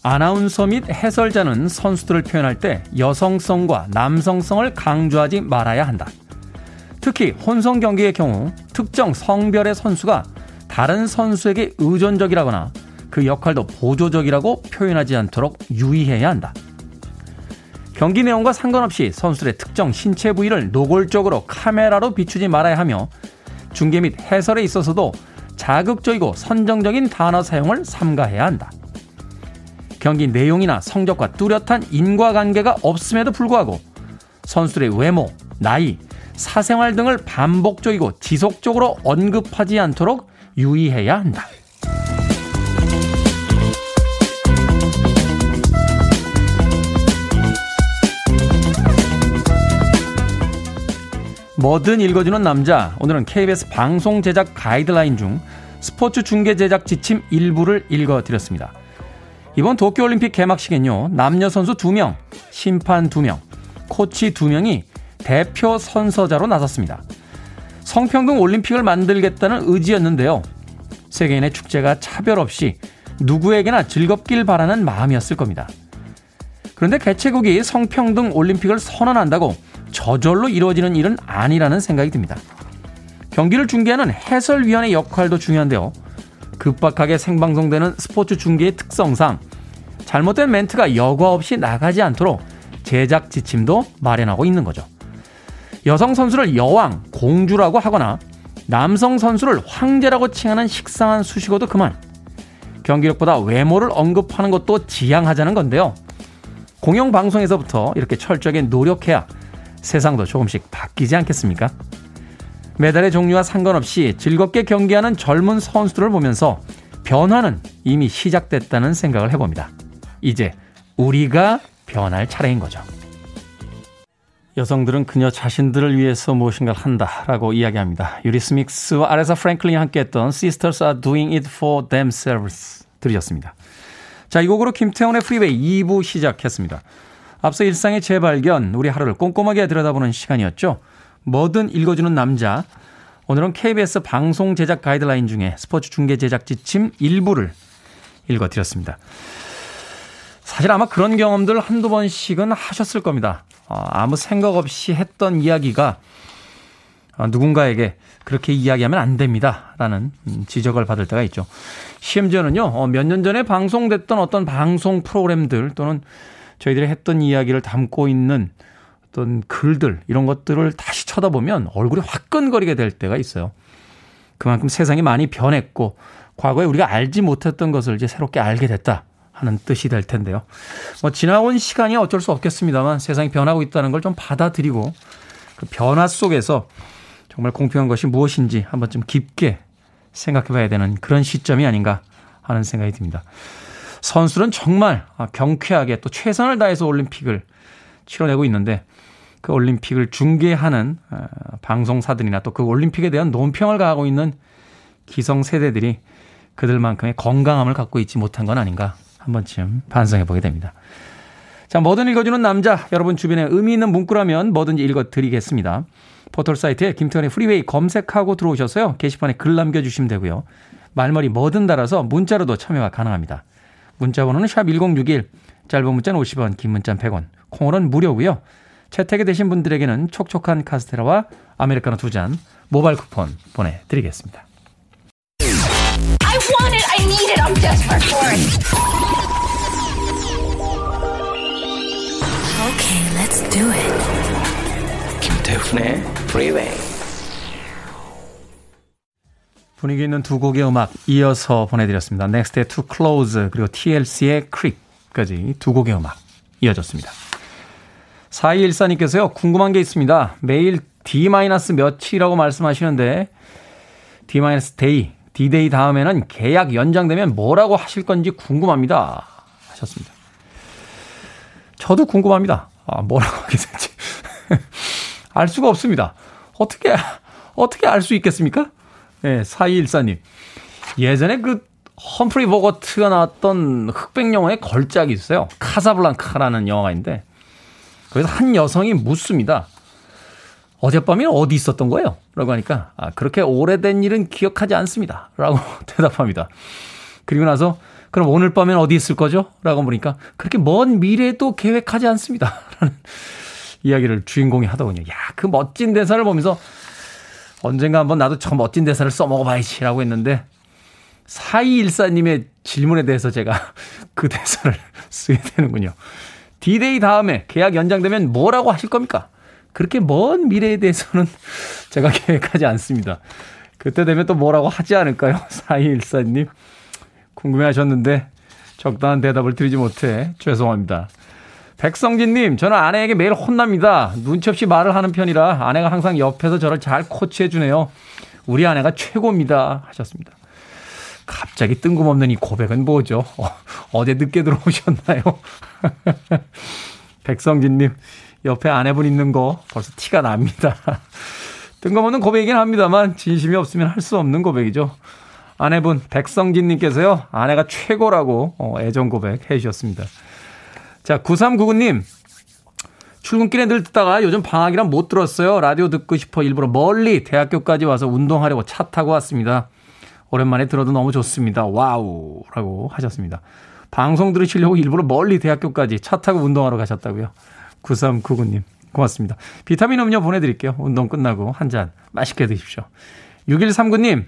아나운서 및 해설자는 선수들을 표현할 때 여성성과 남성성을 강조하지 말아야 한다. 특히 혼성 경기의 경우 특정 성별의 선수가 다른 선수에게 의존적이라거나 그 역할도 보조적이라고 표현하지 않도록 유의해야 한다. 경기 내용과 상관없이 선수들의 특정 신체 부위를 노골적으로 카메라로 비추지 말아야 하며 중계 및 해설에 있어서도 자극적이고 선정적인 단어 사용을 삼가해야 한다. 경기 내용이나 성적과 뚜렷한 인과관계가 없음에도 불구하고 선수들의 외모, 나이, 사생활 등을 반복적이고 지속적으로 언급하지 않도록 유의해야 한다. 뭐든 읽어주는 남자. 오늘은 KBS 방송 제작 가이드라인 중 스포츠 중계 제작 지침 일부를 읽어드렸습니다. 이번 도쿄올림픽 개막식엔요, 남녀 선수 2명, 심판 2명, 코치 2명이 대표 선서자로 나섰습니다. 성평등 올림픽을 만들겠다는 의지였는데요. 세계인의 축제가 차별 없이 누구에게나 즐겁길 바라는 마음이었을 겁니다. 그런데 개최국이 성평등 올림픽을 선언한다고 저절로 이루어지는 일은 아니라는 생각이 듭니다. 경기를 중계하는 해설위원의 역할도 중요한데요. 급박하게 생방송되는 스포츠 중계의 특성상 잘못된 멘트가 여과 없이 나가지 않도록 제작 지침도 마련하고 있는 거죠. 여성 선수를 여왕, 공주라고 하거나 남성 선수를 황제라고 칭하는 식상한 수식어도 그만. 경기력보다 외모를 언급하는 것도 지양하자는 건데요. 공영 방송에서부터 이렇게 철저하게 노력해야 세상도 조금씩 바뀌지 않겠습니까? 메달의 종류와 상관없이 즐겁게 경기하는 젊은 선수들을 보면서 변화는 이미 시작됐다는 생각을 해봅니다. 이제 우리가 변할 차례인 거죠. 여성들은 그녀 자신들을 위해서 무엇인가를 한다라고 이야기합니다. 유리스믹스와 아레사 프랭클린이 함께했던 Sisters are doing it for themselves 들으셨습니다. 자, 이 곡으로 김태훈의 프리웨이 2부 시작했습니다. 앞서 일상의 재발견, 우리 하루를 꼼꼼하게 들여다보는 시간이었죠. 뭐든 읽어주는 남자. 오늘은 KBS 방송 제작 가이드라인 중에 스포츠 중계 제작 지침 일부를 읽어드렸습니다. 사실 아마 그런 경험들 한두 번씩은 하셨을 겁니다. 어, 아무 생각 없이 했던 이야기가 어, 누군가에게 그렇게 이야기하면 안 됩니다. 라는 음, 지적을 받을 때가 있죠. 심지어는요, 어, 몇년 전에 방송됐던 어떤 방송 프로그램들 또는 저희들이 했던 이야기를 담고 있는 어떤 글들, 이런 것들을 다시 쳐다보면 얼굴이 화끈거리게 될 때가 있어요. 그만큼 세상이 많이 변했고, 과거에 우리가 알지 못했던 것을 이제 새롭게 알게 됐다. 하는 뜻이 될 텐데요. 뭐 지나온 시간이 어쩔 수 없겠습니다만 세상이 변하고 있다는 걸 좀 받아들이고 그 변화 속에서 정말 공평한 것이 무엇인지 한번 좀 깊게 생각해 봐야 되는 그런 시점이 아닌가 하는 생각이 듭니다. 선수는 정말 경쾌하게 또 최선을 다해서 올림픽을 치러내고 있는데 그 올림픽을 중계하는 어, 방송사들이나 또 그 올림픽에 대한 논평을 가하고 있는 기성 세대들이 그들만큼의 건강함을 갖고 있지 못한 건 아닌가 한 번쯤 반성해 보게 됩니다. 자, 뭐든 읽어주는 남자. 여러분 주변에 의미 있는 문구라면 뭐든지 읽어드리겠습니다. 포털 사이트에 김태훈의 Freeway 검색하고 들어오셔서요. 게시판에 글 남겨주시면 되고요. 말머리 뭐든 달아서 문자로도 참여가 가능합니다. 문자 번호는 샵 1061, 짧은 문자는 50원, 긴 문자는 100원, 콩으로는 무료고요. 채택이 되신 분들에게는 촉촉한 카스테라와 아메리카노 두 잔 모바일 쿠폰 보내드리겠습니다. I want it, I need it, I'm desperate for it. Okay, let's do it. 김태훈의 Freeway. 분위기 있는 두 곡의 음악 이어서 보내드렸습니다. Next의 Too Close 그리고 TLC의 Creep까지 두 곡의 음악 이어졌습니다. 4214님께서요. 궁금한 게 있습니다. 매일 D-몇이라고 말씀하시는데 D-데이, D-데이 다음에는 계약 연장되면 뭐라고 하실 건지 궁금합니다. 하셨습니다. 저도 궁금합니다. 아, 뭐라고 하게 될지. [laughs] 알 수가 없습니다. 어떻게, 어떻게 알 수 있겠습니까? 네, 4214님. 예전에 그, 험프리 보거트가 나왔던 흑백 영화의 걸작이 있어요. 카사블랑카라는 영화가 있는데 거기서 한 여성이 묻습니다. 어젯밤에 어디 있었던 거예요? 라고 하니까 아, 그렇게 오래된 일은 기억하지 않습니다. 라고 [laughs] 대답합니다. 그리고 나서 그럼 오늘 밤엔 어디 있을 거죠? 라고 물으니까 그렇게 먼 미래도 계획하지 않습니다. [laughs] 라는 이야기를 주인공이 하더군요. 야, 그 멋진 대사를 보면서 언젠가 한번 나도 저 멋진 대사를 써먹어 봐야지 라고 했는데 4214님의 질문에 대해서 제가 [laughs] 그 대사를 쓰게 되는군요. D-Day 다음에 계약 연장되면 뭐라고 하실 겁니까? 그렇게 먼 미래에 대해서는 [laughs] 제가 계획하지 않습니다. 그때 되면 또 뭐라고 하지 않을까요? [laughs] 4214님. 궁금해 하셨는데 적당한 대답을 드리지 못해 죄송합니다. 백성진님, 저는 아내에게 매일 혼납니다. 눈치 없이 말을 하는 편이라 아내가 항상 옆에서 저를 잘 코치해주네요. 우리 아내가 최고입니다. 하셨습니다. 갑자기 뜬금없는 이 고백은 뭐죠? 어, 제 늦게 들어오셨나요? [laughs] 백성진님, 옆에 아내분 있는 거 벌써 티가 납니다. 뜬금없는 고백이긴 합니다만, 진심이 없으면 할 수 없는 고백이죠. 아내분, 백성진님께서요, 아내가 최고라고 어, 애정 고백 해 주셨습니다. 자, 9399님. 출근길에 늘 듣다가 요즘 방학이라 못 들었어요. 라디오 듣고 싶어 일부러 멀리 대학교까지 와서 운동하려고 차 타고 왔습니다. 오랜만에 들어도 너무 좋습니다. 와우. 라고 하셨습니다. 방송 들으시려고 일부러 멀리 대학교까지 차 타고 운동하러 가셨다고요. 9399님. 고맙습니다. 비타민 음료 보내드릴게요. 운동 끝나고 한 잔 맛있게 드십시오. 6139님.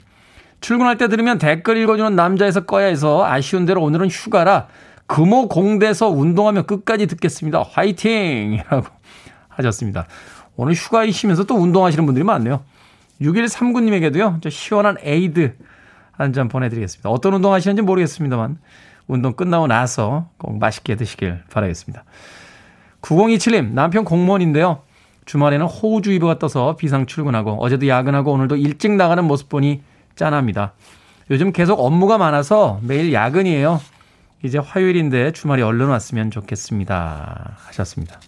출근할 때 들으면 댓글 읽어주는 남자에서 꺼야 해서 아쉬운 대로 오늘은 휴가라 금호 공대에서 운동하며 끝까지 듣겠습니다. 화이팅! 이라고 하셨습니다. 오늘 휴가이시면서 또 운동하시는 분들이 많네요. 6139님에게도요, 저 시원한 에이드 한 잔 보내드리겠습니다. 어떤 운동 하시는지 모르겠습니다만, 운동 끝나고 나서 꼭 맛있게 드시길 바라겠습니다. 9027님, 남편 공무원인데요. 주말에는 호우주의보가 떠서 비상 출근하고, 어제도 야근하고 오늘도 일찍 나가는 모습 보니 짠합니다. 요즘 계속 업무가 많아서 매일 야근이에요. 이제 화요일인데 주말이 얼른 왔으면 좋겠습니다. 하셨습니다.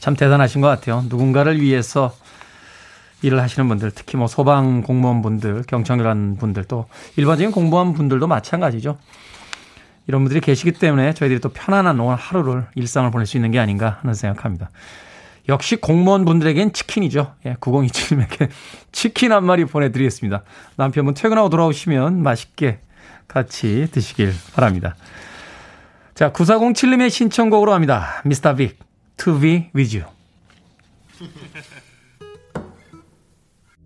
참 대단하신 것 같아요. 누군가를 위해서 일을 하시는 분들, 특히 뭐 소방 공무원 분들, 경찰관 분들 또 일반적인 공무원 분들도 마찬가지죠. 이런 분들이 계시기 때문에 저희들이 또 편안한 오늘 하루를 일상을 보낼 수 있는 게 아닌가 하는 생각합니다. 역시 공무원 분들에겐 치킨이죠. 예, 9027님에게 [laughs] 치킨 한 마리 보내드리겠습니다. 남편분 퇴근하고 돌아오시면 맛있게 같이 드시길 바랍니다. 자, 9407님의 신청곡으로 합니다. 미스터 빅, To Be With You. [laughs]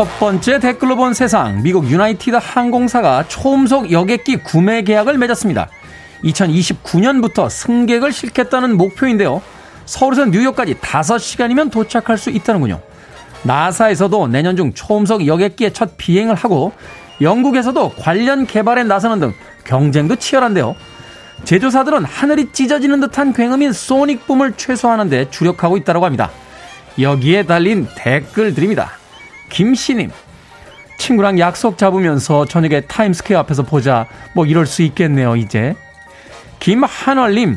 첫 번째 댓글로 본 세상. 미국 유나이티드 항공사가 초음속 여객기 구매 계약을 맺었습니다. 2029년부터 승객을 싣겠다는 목표인데요. 서울에서 뉴욕까지 5시간이면 도착할 수 있다는군요. 나사에서도 내년 중 초음속 여객기의 첫 비행을 하고 영국에서도 관련 개발에 나서는 등 경쟁도 치열한데요. 제조사들은 하늘이 찢어지는 듯한 굉음인 소닉붐을 최소화하는 데 주력하고 있다고 합니다. 여기에 달린 댓글들입니다. 김씨님, 친구랑 약속 잡으면서 저녁에 타임스퀘어 앞에서 보자. 뭐 이럴 수 있겠네요, 이제. 김한월님,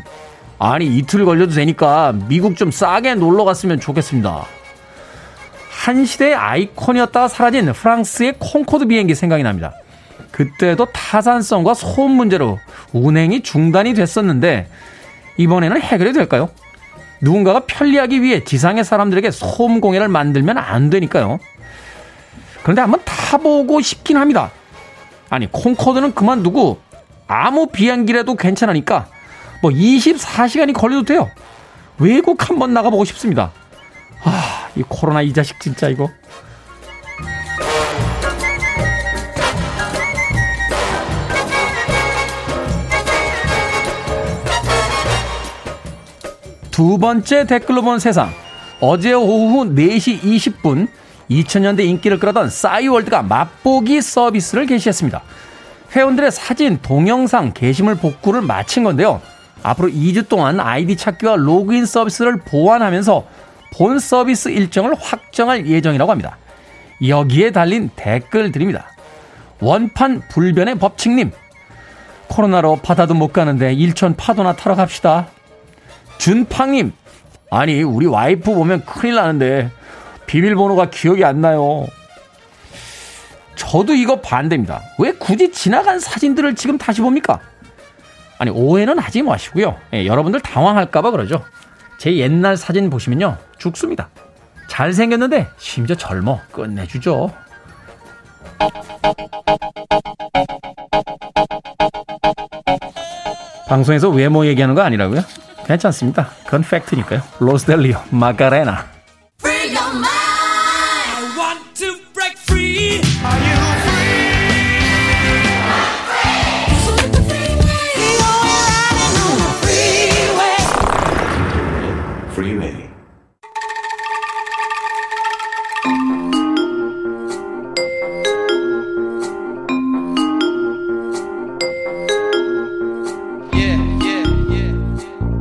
아니, 이틀 걸려도 되니까 미국 좀 싸게 놀러 갔으면 좋겠습니다. 한 시대의 아이콘이었다가 사라진 프랑스의 콩코드 비행기 생각이 납니다. 그때도 타산성과 소음 문제로 운행이 중단이 됐었는데 이번에는 해결이 될까요? 누군가가 편리하기 위해 지상의 사람들에게 소음 공해를 만들면 안 되니까요. 그런데 한번 타보고 싶긴 합니다. 아니, 콩코드는 그만두고 아무 비행기라도 괜찮으니까 뭐 24시간이 걸려도 돼요. 외국 한번 나가보고 싶습니다. 아, 이 코로나 이 자식 진짜 이거. 두 번째 댓글로 본 세상. 어제 오후 4시 20분 2000년대 인기를 끌었던 싸이월드가 맛보기 서비스를 개시했습니다. 회원들의 사진, 동영상, 게시물 복구를 마친 건데요. 앞으로 2주 동안 아이디 찾기와 로그인 서비스를 보완하면서 본 서비스 일정을 확정할 예정이라고 합니다. 여기에 달린 댓글들입니다. 원판 불변의 법칙님. 코로나로 바다도 못 가는데 일촌 파도나 타러 갑시다. 준팡님. 아니, 우리 와이프 보면 큰일 나는데 비밀번호가 기억이 안 나요. 저도 이거 반대입니다. 왜 굳이 지나간 사진들을 지금 다시 봅니까? 아니, 오해는 하지 마시고요. 예, 여러분들 당황할까봐 그러죠. 제 옛날 사진 보시면요. 죽습니다. 잘생겼는데 심지어 젊어. 끝내주죠. 방송에서 외모 얘기하는 거 아니라고요? 괜찮습니다. 그건 팩트니까요. 로스델리오, 마가레나.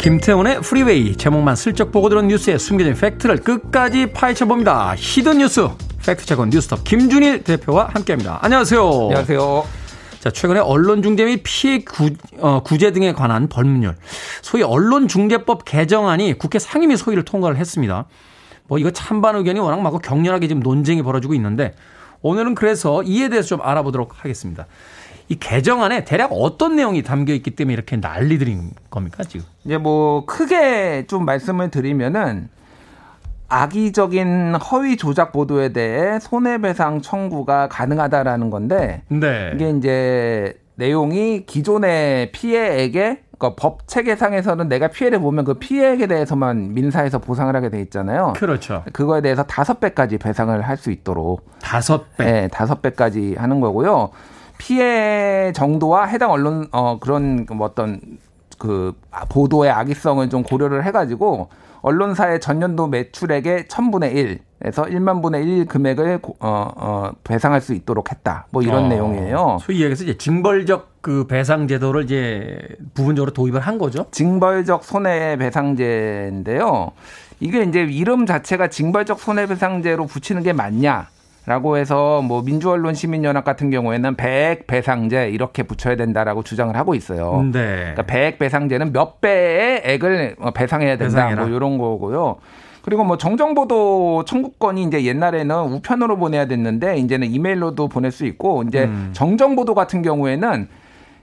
김태훈의 프리웨이 제목만 슬쩍 보고 들은 뉴스에 숨겨진 팩트를 끝까지 파헤쳐봅니다. hidden 뉴스 팩트체크 뉴스톱 김준일 대표와 함께합니다. 안녕하세요. 안녕하세요. 자 최근에 언론 중재 및 피해 구, 어, 구제 등에 관한 법률 소위 언론중재법 개정안이 국회 상임위 소위를 통과를 했습니다. 뭐 이거 찬반 의견이 워낙 많고 격렬하게 지금 논쟁이 벌어지고 있는데 오늘은 그래서 이에 대해서 좀 알아보도록 하겠습니다. 이 개정안에 대략 어떤 내용이 담겨 있기 때문에 이렇게 난리들인 겁니까 지금? 이제 뭐 크게 좀 말씀을 드리면은 악의적인 허위 조작 보도에 대해 손해배상 청구가 가능하다라는 건데 네. 이게 이제 내용이 기존의 피해에게 그러니까 법 체계상에서는 내가 피해를 보면 그 피해액에 대해서만 민사에서 보상을 하게 돼 있잖아요. 그렇죠. 그거에 대해서 다섯 배까지 배상을 할 수 있도록 다섯 배. 네, 다섯 배까지 하는 거고요. 피해 정도와 해당 언론 어 그런 뭐 어떤 그 보도의 악의성을 좀 고려를 해가지고 언론사의 전년도 매출액의 천분의 일에서 1만 분의 1 금액을 어, 어, 배상할 수 있도록 했다. 뭐 이런 어, 내용이에요. 소위 얘기해서 이제 징벌적 그 배상 제도를 이제 부분적으로 도입을 한 거죠. 징벌적 손해 배상제인데요. 이게 이제 이름 자체가 징벌적 손해배상제로 붙이는 게 맞냐? 라고 해서 뭐 민주언론 시민연합 같은 경우에는 배액 배상제 이렇게 붙여야 된다라고 주장을 하고 있어요. 네. 그러니까 배액 배상제는 몇 배의 액을 배상해야 된다 배상해라. 뭐 이런 거고요. 그리고 뭐 정정보도 청구권이 이제 옛날에는 우편으로 보내야 됐는데 이제는 이메일로도 보낼 수 있고 이제 음. 정정보도 같은 경우에는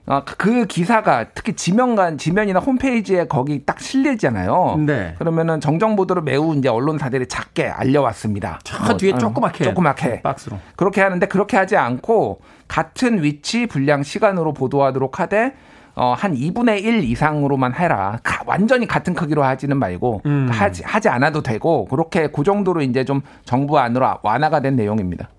어, 그 기사가 특히 지면간 지면이나 홈페이지에 거기 딱 실리잖아요. 네. 그러면은 정정 보도를 매우 이제 언론사들이 작게 알려왔습니다. 저 뭐, 뒤에 어, 조그맣게 조그맣게 박스로. 그렇게 하는데 그렇게 하지 않고 같은 위치 분량 시간으로 보도하도록 하되 어, 한 2분의 1 이상으로만 해라. 가- 완전히 같은 크기로 하지는 말고 음. 하지 하지 않아도 되고 그렇게 그 정도로 이제 좀 정부 안으로 완화가 된 내용입니다.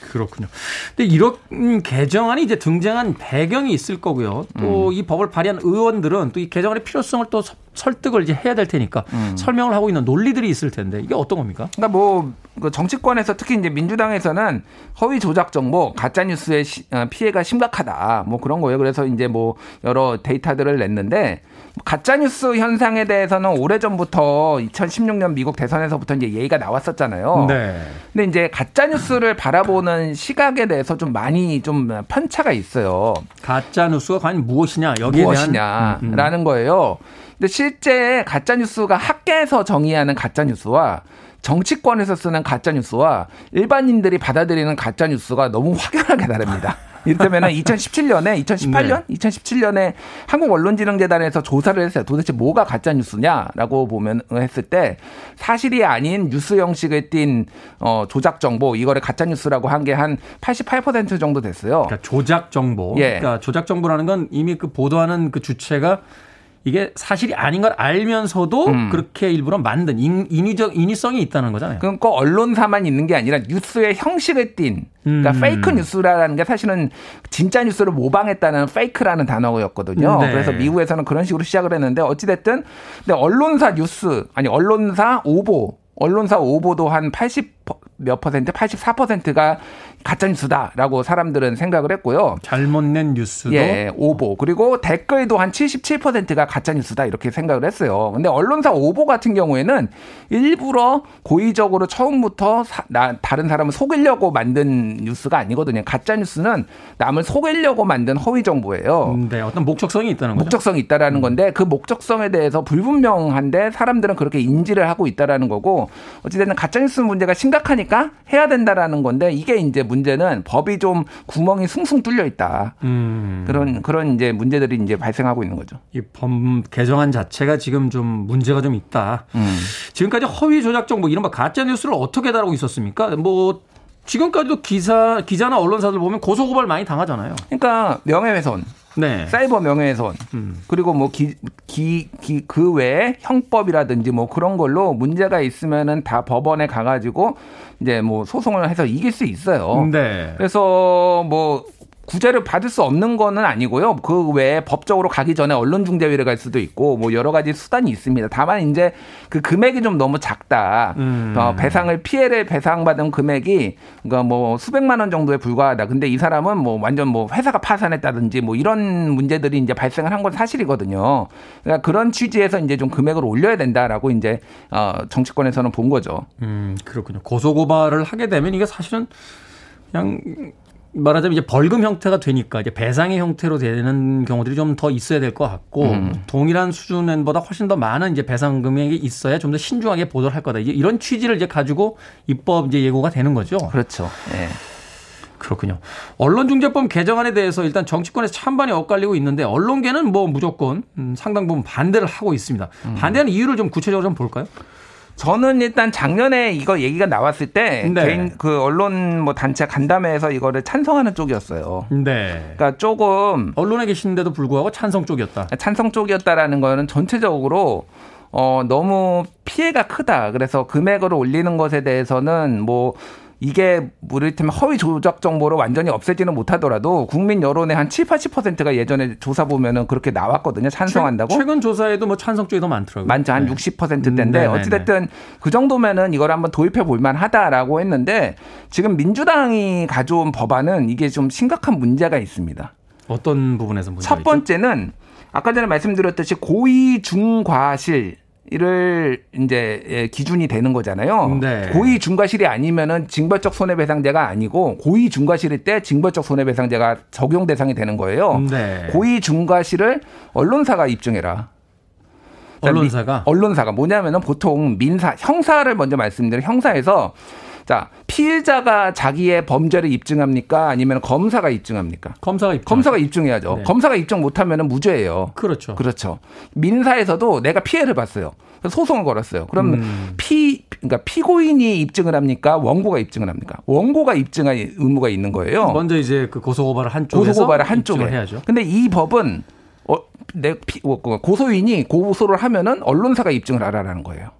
그렇군요. 근데 이런 개정안이 이제 등장한 배경이 있을 거고요. 또 음. 이 법을 발의한 의원들은 또 이 개정안의 필요성을 또 서- 설득을 이제 해야 될 테니까 음. 설명을 하고 있는 논리들이 있을 텐데 이게 어떤 겁니까? 그러니까 뭐그 정치권에서 특히 이제 민주당에서는 허위 조작 정보, 가짜 뉴스의 시- 어, 피해가 심각하다. 뭐 그런 거예요. 그래서 이제 뭐 여러 데이터들을 냈는데 가짜 뉴스 현상에 대해서는 오래 전부터 2016년 미국 대선에서부터 이제 얘기가 나왔었잖아요. 네. 근데 이제 가짜 뉴스를 바라보는 시각에 대해서 좀 많이 좀 편차가 있어요. 가짜 뉴스가 과연 무엇이냐 여기에 대한 음, 음. 무엇이냐라는 거예요. 근데 실제 가짜 뉴스가 학계에서 정의하는 가짜 뉴스와 정치권에서 쓰는 가짜 뉴스와 일반인들이 받아들이는 가짜 뉴스가 너무 확연하게 다릅니다. 이를테면은 2017년에 2018년, 2017년에 한국 언론진흥재단에서 조사를 했어요. 도대체 뭐가 가짜 뉴스냐라고 보면 했을 때 사실이 아닌 뉴스 형식을 띈 어, 조작 정보 이거를 가짜 뉴스라고 한 게 한 88% 정도 됐어요. 그러니까 조작 정보. 예. 그러니까 조작 정보라는 건 이미 그 보도하는 그 주체가 이게 사실이 아닌 걸 알면서도 음. 그렇게 일부러 만든 인, 인위적 인위성이 있다는 거잖아요. 그러니까 언론사만 있는 게 아니라 뉴스의 형식을 띤 그러니까 음. fake news라는 게 사실은 진짜 뉴스를 모방했다는 fake라는 단어였거든요. 네. 그래서 미국에서는 그런 식으로 시작을 했는데 어찌 됐든 근데 언론사 뉴스 아니 언론사 오보 언론사 오보도 한 80 몇 퍼센트, 84%가 가짜뉴스다라고 사람들은 생각을 했고요. 잘못 낸 뉴스도 예, 오보. 그리고 댓글도 한 77%가 가짜뉴스다 이렇게 생각을 했어요. 근데 언론사 오보 같은 경우에는 일부러 고의적으로 처음부터 사, 나, 다른 사람을 속이려고 만든 뉴스가 아니거든요. 가짜뉴스는 남을 속이려고 만든 허위 정보예요. 네, 어떤 목적성이 있다는 거죠. 목적성이 있다라는 건데 그 목적성에 대해서 불분명한데 사람들은 그렇게 인지를 하고 있다라는 거고 어찌됐든 가짜뉴스 문제가 심각하니까 해야 된다라는 건데 이게 이제 문제는 법이 좀 구멍이 숭숭 뚫려 있다. 음. 그런 그런 이제 문제들이 이제 발생하고 있는 거죠. 이법 개정안 자체가 지금 좀 문제가 좀 있다. 음. 지금까지 허위 조작 정보 이른바 가짜 뉴스를 어떻게 다루고 있었습니까? 뭐 지금까지도 기사 기자나 언론사들 보면 고소 고발 많이 당하잖아요. 그러니까 명예훼손, 네. 사이버 명예훼손, 음. 그리고 뭐 기 기 기 그 외에 형법이라든지 뭐 그런 걸로 문제가 있으면은 다 법원에 가가지고 이제 뭐 소송을 해서 이길 수 있어요. 네. 그래서 뭐 구제를 받을 수 없는 거는 아니고요. 그 외에 법적으로 가기 전에 언론중재위를 갈 수도 있고 뭐 여러 가지 수단이 있습니다. 다만 이제 그 금액이 좀 너무 작다. 음. 어, 배상을 피해를 배상받은 금액이 그러니까 뭐 수백만 원 정도에 불과하다. 근데 이 사람은 뭐 완전 뭐 회사가 파산했다든지 뭐 이런 문제들이 이제 발생을 한 건 사실이거든요. 그러니까 그런 취지에서 이제 좀 금액을 올려야 된다라고 이제 어, 정치권에서는 본 거죠. 음, 그렇군요. 고소 고발을 하게 되면 이게 사실은 그냥 말하자면 이제 벌금 형태가 되니까 이제 배상의 형태로 되는 경우들이 좀 더 있어야 될 것 같고 음. 동일한 수준보다 훨씬 더 많은 이제 배상 금액이 있어야 좀 더 신중하게 보도를 할 거다. 이제 이런 취지를 이제 가지고 입법 이제 예고가 되는 거죠. 그렇죠. 예. 그렇군요. 언론중재법 개정안에 대해서 일단 정치권에서 찬반이 엇갈리고 있는데 언론계는 뭐 무조건 음, 상당 부분 반대를 하고 있습니다. 반대하는 이유를 좀 구체적으로 좀 볼까요? 저는 일단 작년에 이거 얘기가 나왔을 때 네. 개인 그 언론 뭐 단체 간담회에서 이거를 찬성하는 쪽이었어요. 네. 그러니까 조금 언론에 계시는데도 불구하고 찬성 쪽이었다. 찬성 쪽이었다라는 거는 전체적으로 어 너무 피해가 크다. 그래서 금액을 올리는 것에 대해서는 뭐 이게 뭐 이를테면 허위 조작 정보를 완전히 없애지는 못하더라도 국민 여론의 한 7, 80%가 예전에 조사 보면은 그렇게 나왔거든요. 찬성한다고. 최 근 조사에도 뭐 찬성 쪽이 더 많더라고요. 많죠. 한 네. 60%대인데 음, 네네네. 어찌 됐든 그 정도면은 이걸 한번 도입해 볼 만하다라고 했는데 지금 민주당이 가져온 법안은 이게 좀 심각한 문제가 있습니다. 어떤 부분에서 문제가 첫 번째는 아까 전에 말씀드렸듯이 고의 중과실 이를 이제 예, 기준이 되는 거잖아요. 네. 고의 중과실이 아니면은 징벌적 손해배상제가 아니고 고의 중과실일 때 징벌적 손해배상제가 적용 대상이 되는 거예요. 네. 고의 중과실을 언론사가 입증해라. 자, 언론사가? 미- 언론사가 뭐냐면은 보통 민사 형사를 먼저 말씀드려 형사에서 자 피해자가 자기의 범죄를 입증합니까 아니면 검사가 입증합니까? 검사가 입증. 검사가 입증해야죠. 네. 검사가 입증 못하면은 무죄예요. 그렇죠. 그렇죠. 민사에서도 내가 피해를 봤어요. 소송을 걸었어요. 그러면 음. 피 그러니까 피고인이 입증을 합니까? 원고가 입증을 합니까? 원고가 입증할 의무가 있는 거예요. 먼저 이제 그 고소 고발을 한쪽에서 고소 고발을 한쪽에 해야죠. 근데 이 법은 어, 내 피, 어, 그 고소인이 고소를 하면은 언론사가 입증을 하라라는 거예요.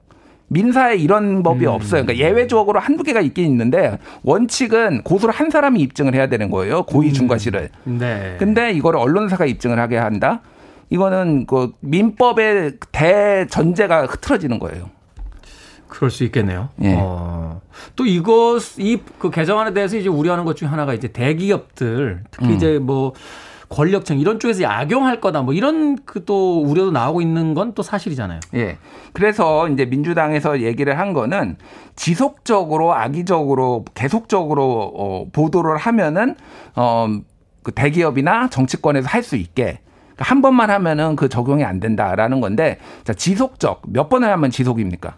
민사에 이런 법이 음. 없어요. 그러니까 예외적으로 한두 개가 있긴 있는데 원칙은 고소를 한 사람이 입증을 해야 되는 거예요. 고의 중과실을. 네. 근데 이거를 언론사가 입증을 하게 한다. 이거는 그 민법의 대전제가 흐트러지는 거예요. 그럴 수 있겠네요. 예. 어. 또 이것 이 그 개정안에 대해서 이제 우려하는 것 중에 하나가 이제 대기업들 특히 음. 이제 뭐 권력층 이런 쪽에서 악용할 거다 뭐 이런 그 또 우려도 나오고 있는 건 또 사실이잖아요. 예. 그래서 이제 민주당에서 얘기를 한 거는 지속적으로 악의적으로 계속적으로 어, 보도를 하면은 어, 그 대기업이나 정치권에서 할 수 있게 그러니까 한 번만 하면은 그 적용이 안 된다라는 건데 자, 지속적 몇 번을 하면 지속입니까?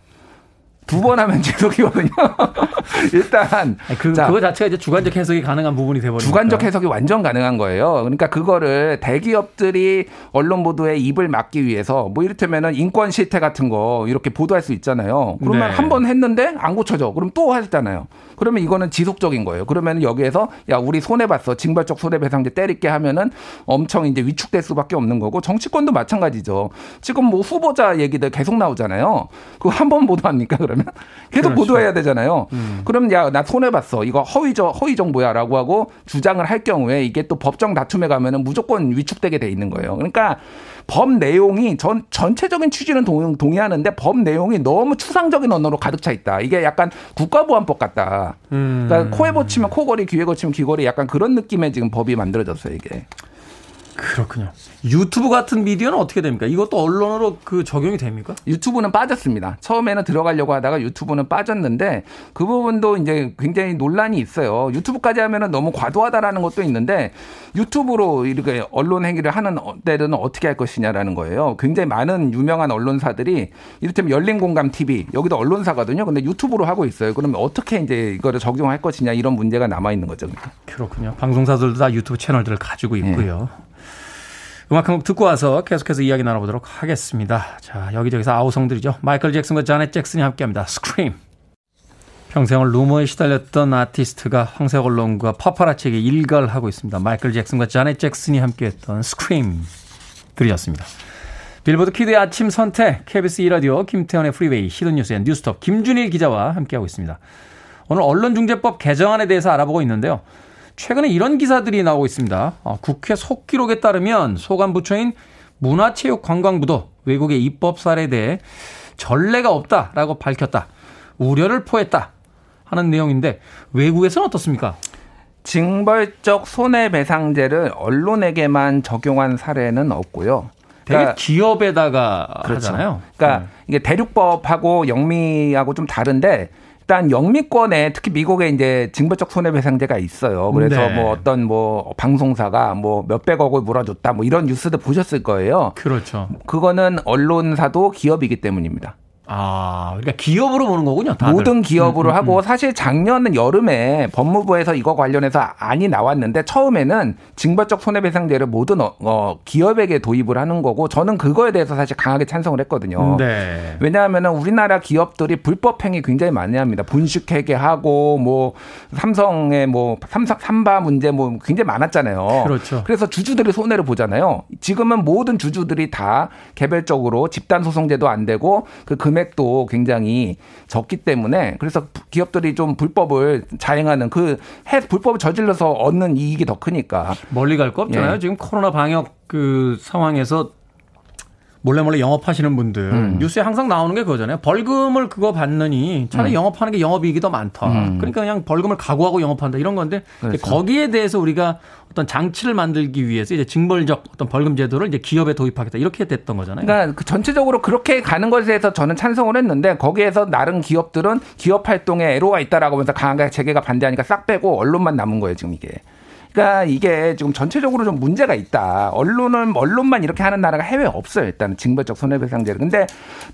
두 번 하면 지속이거든요. [laughs] 일단 아니, 그 자, 그거 자체가 이제 주관적 해석이 가능한 부분이 돼버리니까. 주관적 해석이 완전 가능한 거예요. 그러니까 그거를 대기업들이 언론 보도에 입을 막기 위해서 뭐 이를테면은 인권 실태 같은 거 이렇게 보도할 수 있잖아요. 그러면 네. 한번 했는데 안 고쳐져. 그럼 또 하잖아요. 그러면 이거는 지속적인 거예요. 그러면 여기에서 야 우리 손해 봤어. 징벌적 손해배상제 때릴게 하면은 엄청 이제 위축될 수밖에 없는 거고 정치권도 마찬가지죠. 지금 뭐 후보자 얘기들 계속 나오잖아요. 그거 한 번 보도합니까 그러면? 계속 그렇죠. 보도해야 되잖아요. 그럼 야 나 손해 봤어. 이거 허위 저 허위 정보야라고 하고 주장을 할 경우에 이게 또 법정 다툼에 가면은 무조건 위축되게 돼 있는 거예요. 그러니까 법 내용이 전 전체적인 취지는 동, 동의하는데 법 내용이 너무 추상적인 언어로 가득 차 있다. 이게 약간 국가보안법 같다. 음. 그러니까 코에 붙이면 코걸이, 귀에 거치면 귀걸이 약간 그런 느낌의 지금 법이 만들어졌어요, 이게. 그렇군요. 유튜브 같은 미디어는 어떻게 됩니까? 이것도 언론으로 그 적용이 됩니까? 유튜브는 빠졌습니다. 처음에는 들어가려고 하다가 유튜브는 빠졌는데 그 부분도 이제 굉장히 논란이 있어요. 유튜브까지 하면은 너무 과도하다라는 것도 있는데 유튜브로 이렇게 언론 행위를 하는 때는 어떻게 할 것이냐라는 거예요. 굉장히 많은 유명한 언론사들이 이를테면 열린공감 TV 여기도 언론사거든요. 근데 유튜브로 하고 있어요. 그러면 어떻게 이제 이거를 적용할 것이냐 이런 문제가 남아 있는 거죠. 그러니까. 그렇군요. 방송사들도 다 유튜브 채널들을 가지고 있고요. 음악 한 곡 듣고 와서 계속해서 이야기 나눠보도록 하겠습니다. 자, 여기저기서 아우성들이죠. 마이클 잭슨과 자넷 잭슨이 함께 합니다. Scream. 평생을 루머에 시달렸던 아티스트가 황색 언론과 파파라치에게 일갈을 하고 있습니다. 마이클 잭슨과 자넷 잭슨이 함께했던 Scream 들으셨습니다. 빌보드 키드의 아침 선택, KBS 2라디오, 김태훈의 프리웨이, hidden 뉴스의 뉴스톱, 김준일 기자와 함께하고 있습니다. 오늘 언론중재법 개정안에 대해서 알아보고 있는데요. 최근에 이런 기사들이 나오고 있습니다. 어, 국회 속기록에 따르면 소관부처인 문화체육관광부도 외국의 입법 사례에 대해 전례가 없다라고 밝혔다. 우려를 표했다. 하는 내용인데 외국에서는 어떻습니까? 징벌적 손해배상제를 언론에게만 적용한 사례는 없고요. 그러니까 기업에다가. 하잖아요. 그러니까 네. 이게 대륙법하고 영미하고 좀 다른데 일단 영미권에 특히 미국에 이제 징벌적 손해배상제가 있어요. 그래서 네. 뭐 어떤 뭐 방송사가 뭐 몇백억을 몰아줬다 뭐 이런 뉴스도 보셨을 거예요. 그렇죠. 그거는 언론사도 기업이기 때문입니다. 아, 그러니까 기업으로 보는 거군요. 다들. 모든 기업으로 음, 음, 하고 음. 사실 작년 여름에 법무부에서 이거 관련해서 안이 나왔는데 처음에는 징벌적 손해배상제를 모든 어, 어, 기업에게 도입을 하는 거고 저는 그거에 대해서 사실 강하게 찬성을 했거든요. 네. 왜냐하면 우리나라 기업들이 불법 행위 굉장히 많이 합니다. 분식회계 하고 뭐 삼성의 뭐 삼성 삼바 문제 뭐 굉장히 많았잖아요. 그렇죠. 그래서 주주들이 손해를 보잖아요. 지금은 모든 주주들이 다 개별적으로 집단 소송제도 안 되고 그 금액 도 굉장히 적기 때문에 그래서 기업들이 좀 불법을 자행하는 그 해 불법을 저질러서 얻는 이익이 더 크니까 멀리 갈 거 없잖아요. 예. 지금 코로나 방역 그 상황에서 몰래 몰래 영업하시는 분들 음. 뉴스에 항상 나오는 게 그거잖아요. 벌금을 그거 받느니 차라리 음. 영업하는 게 영업이익이 더 많다. 음. 그러니까 그냥 벌금을 각오하고 영업한다 이런 건데 그렇죠. 거기에 대해서 우리가 어떤 장치를 만들기 위해서 이제 징벌적 어떤 벌금 제도를 이제 기업에 도입하겠다 이렇게 됐던 거잖아요. 그러니까 그 전체적으로 그렇게 가는 것에 대해서 저는 찬성을 했는데 거기에서 나름 기업들은 기업 활동에 애로가 있다라고 하면서 강하게 재계가 반대하니까 싹 빼고 언론만 남은 거예요 지금 이게. 그러니까 이게 지금 전체적으로 좀 문제가 있다. 언론은 언론만 이렇게 하는 나라가 해외에 없어요. 일단 징벌적 손해배상제를. 근데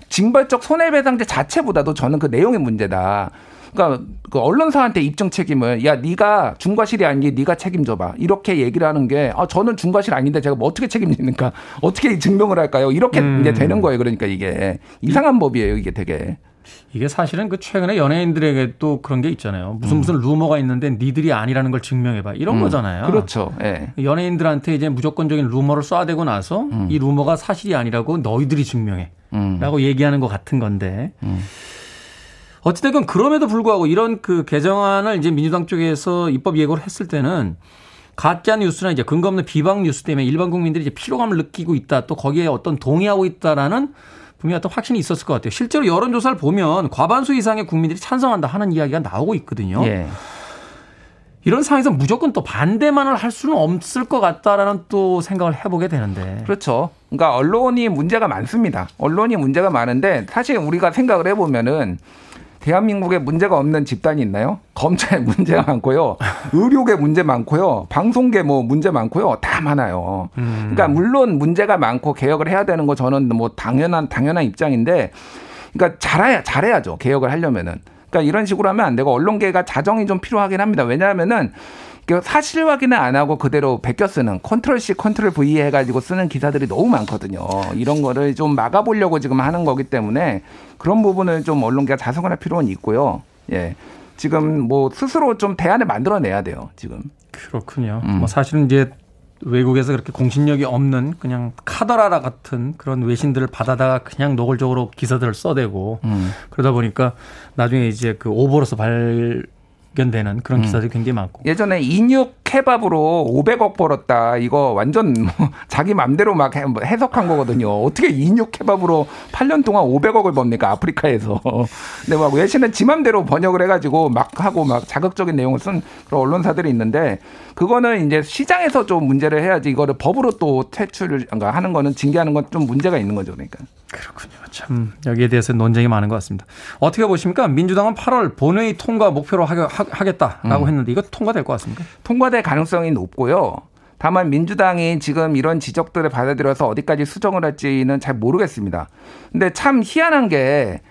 징벌적 손해배상제 자체보다도 저는 그 내용이 문제다. 그러니까 그 언론사한테 입증 책임을 야 네가 중과실이 아니니 네가 책임져봐 이렇게 얘기를 하는 게 아 저는 중과실 아닌데 제가 뭐 어떻게 책임집니까 어떻게 증명을 할까요 이렇게 음. 이제 되는 거예요 그러니까 이게 이상한 법이에요 이게 되게 이게 사실은 그 최근에 연예인들에게 또 그런 게 있잖아요. 무슨 무슨 루머가 있는데 니들이 아니라는 걸 증명해봐 이런 음. 거잖아요. 그렇죠 예. 연예인들한테 이제 무조건적인 루머를 쏴대고 나서 음. 이 루머가 사실이 아니라고 너희들이 증명해. 라고 얘기하는 것 같은 건데. 음. 어찌됐건 그럼에도 불구하고 이런 그 개정안을 이제 민주당 쪽에서 입법 예고를 했을 때는 가짜 뉴스나 이제 근거 없는 비방 뉴스 때문에 일반 국민들이 이제 피로감을 느끼고 있다. 또 거기에 어떤 동의하고 있다라는 분명히 어떤 확신이 있었을 것 같아요. 실제로 여론조사를 보면 과반수 이상의 국민들이 찬성한다 하는 이야기가 나오고 있거든요. 예. 이런 상황에서 무조건 또 반대만을 할 수는 없을 것 같다라는 또 생각을 해보게 되는데. 그렇죠. 그러니까 언론이 문제가 많습니다. 언론이 문제가 많은데 사실 우리가 생각을 해보면은 대한민국에 문제가 없는 집단이 있나요? 검찰 [laughs] 문제가 많고요. 의료계 문제 많고요. 방송계 뭐 문제 많고요. 다 많아요. 그러니까 물론 문제가 많고 개혁을 해야 되는 거 저는 뭐 당연한 당연한 입장인데 그러니까 잘해야 잘해야죠. 개혁을 하려면은. 그러니까 이런 식으로 하면 안 되고 언론계가 자정이 좀 필요하긴 합니다. 왜냐하면은 그 사실 확인을 안 하고 그대로 베껴 쓰는 control C, control V 해가지고 쓰는 기사들이 너무 많거든요. 이런 거를 좀 막아보려고 지금 하는 거기 때문에 그런 부분을 좀 언론계가 자성을 할 필요는 있고요. 예. 지금 뭐 스스로 좀 대안을 만들어내야 돼요. 지금. 그렇군요. 음. 뭐 사실은 이제 외국에서 그렇게 공신력이 없는 그냥 카더라라 같은 그런 외신들을 받아다가 그냥 노골적으로 기사들을 써대고 음. 그러다 보니까 나중에 이제 그 오보로서 발 견되는 그런 음. 기사들이 음. 굉장히 많고. 예전에 인육 케밥으로 500억 벌었다. 이거 완전 뭐 [laughs] 자기 맘대로 막뭐 해석한 거거든요. 어떻게 인육 케밥으로 8년 동안 500억을 법니까? 아프리카에서. [laughs] 근데 막 외신은 지 맘대로 번역을 해가지고 막 하고 막 자극적인 내용을 쓴 그런 언론사들이 있는데 그거는 이제 시장에서 좀 문제를 해야지 이거를 법으로 또 퇴출을 그러니까 하는 거는 징계하는 건 좀 문제가 있는 거죠. 그러니까. 그렇군요. 참 여기에 대해서 논쟁이 많은 것 같습니다. 어떻게 보십니까? 민주당은 8월 본회의 통과 목표로 하겠다라고 음. 했는데 이거 통과될 것 같습니까? 통과될 가능성이 높고요. 다만 민주당이 지금 이런 지적들을 받아들여서 어디까지 수정을 할지는 잘 모르겠습니다. 근데 참 희한한 게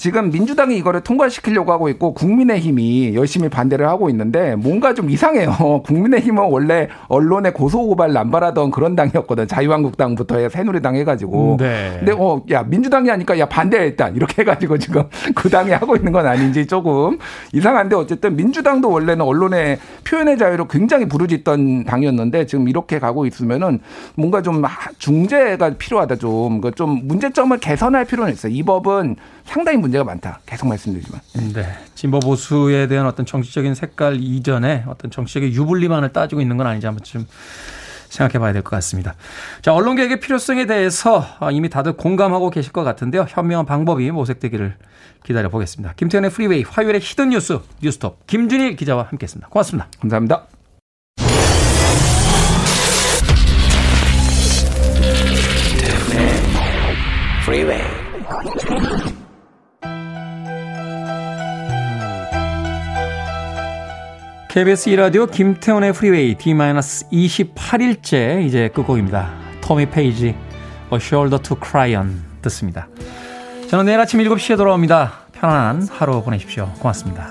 지금 민주당이 이거를 통과시키려고 하고 있고 국민의힘이 열심히 반대를 하고 있는데 뭔가 좀 이상해요. [laughs] 국민의힘은 원래 언론에 고소고발 남발하던 그런 당이었거든. 자유한국당부터 해 새누리당 해가지고. 네. 근데 어 야 민주당이 하니까 야 반대 일단 이렇게 해가지고 지금 [laughs] 그 당이 하고 있는 건 아닌지 조금 이상한데 어쨌든 민주당도 원래는 언론의 표현의 자유를 굉장히 부르짖던 당이었는데 지금 이렇게 가고 있으면은 뭔가 좀 중재가 필요하다 좀. 그좀 문제점을 개선할 필요는 있어요. 이 법은 상당히 문제가 많다. 계속 말씀드리지만. 네. 진보 보수에 대한 어떤 정치적인 색깔 이전에 어떤 정치적인 유불리만을 따지고 있는 건 아닌지 한번 좀 생각해 봐야 될 것 같습니다. 자, 언론개혁의 필요성에 대해서 이미 다들 공감하고 계실 것 같은데요. 현명한 방법이 모색되기를 기다려 보겠습니다. 김태훈의 프리웨이 화요일의 hidden 뉴스 뉴스톱 김준일 기자와 함께 했습니다. 고맙습니다. 감사합니다. 프리웨이 KBS 2라디오 김태훈의 프리웨이 D-28일째 이제 끝곡입니다. 토미 페이지 A Shoulder to Cry On 듣습니다. 저는 내일 아침 7시에 돌아옵니다. 편안한 하루 보내십시오. 고맙습니다.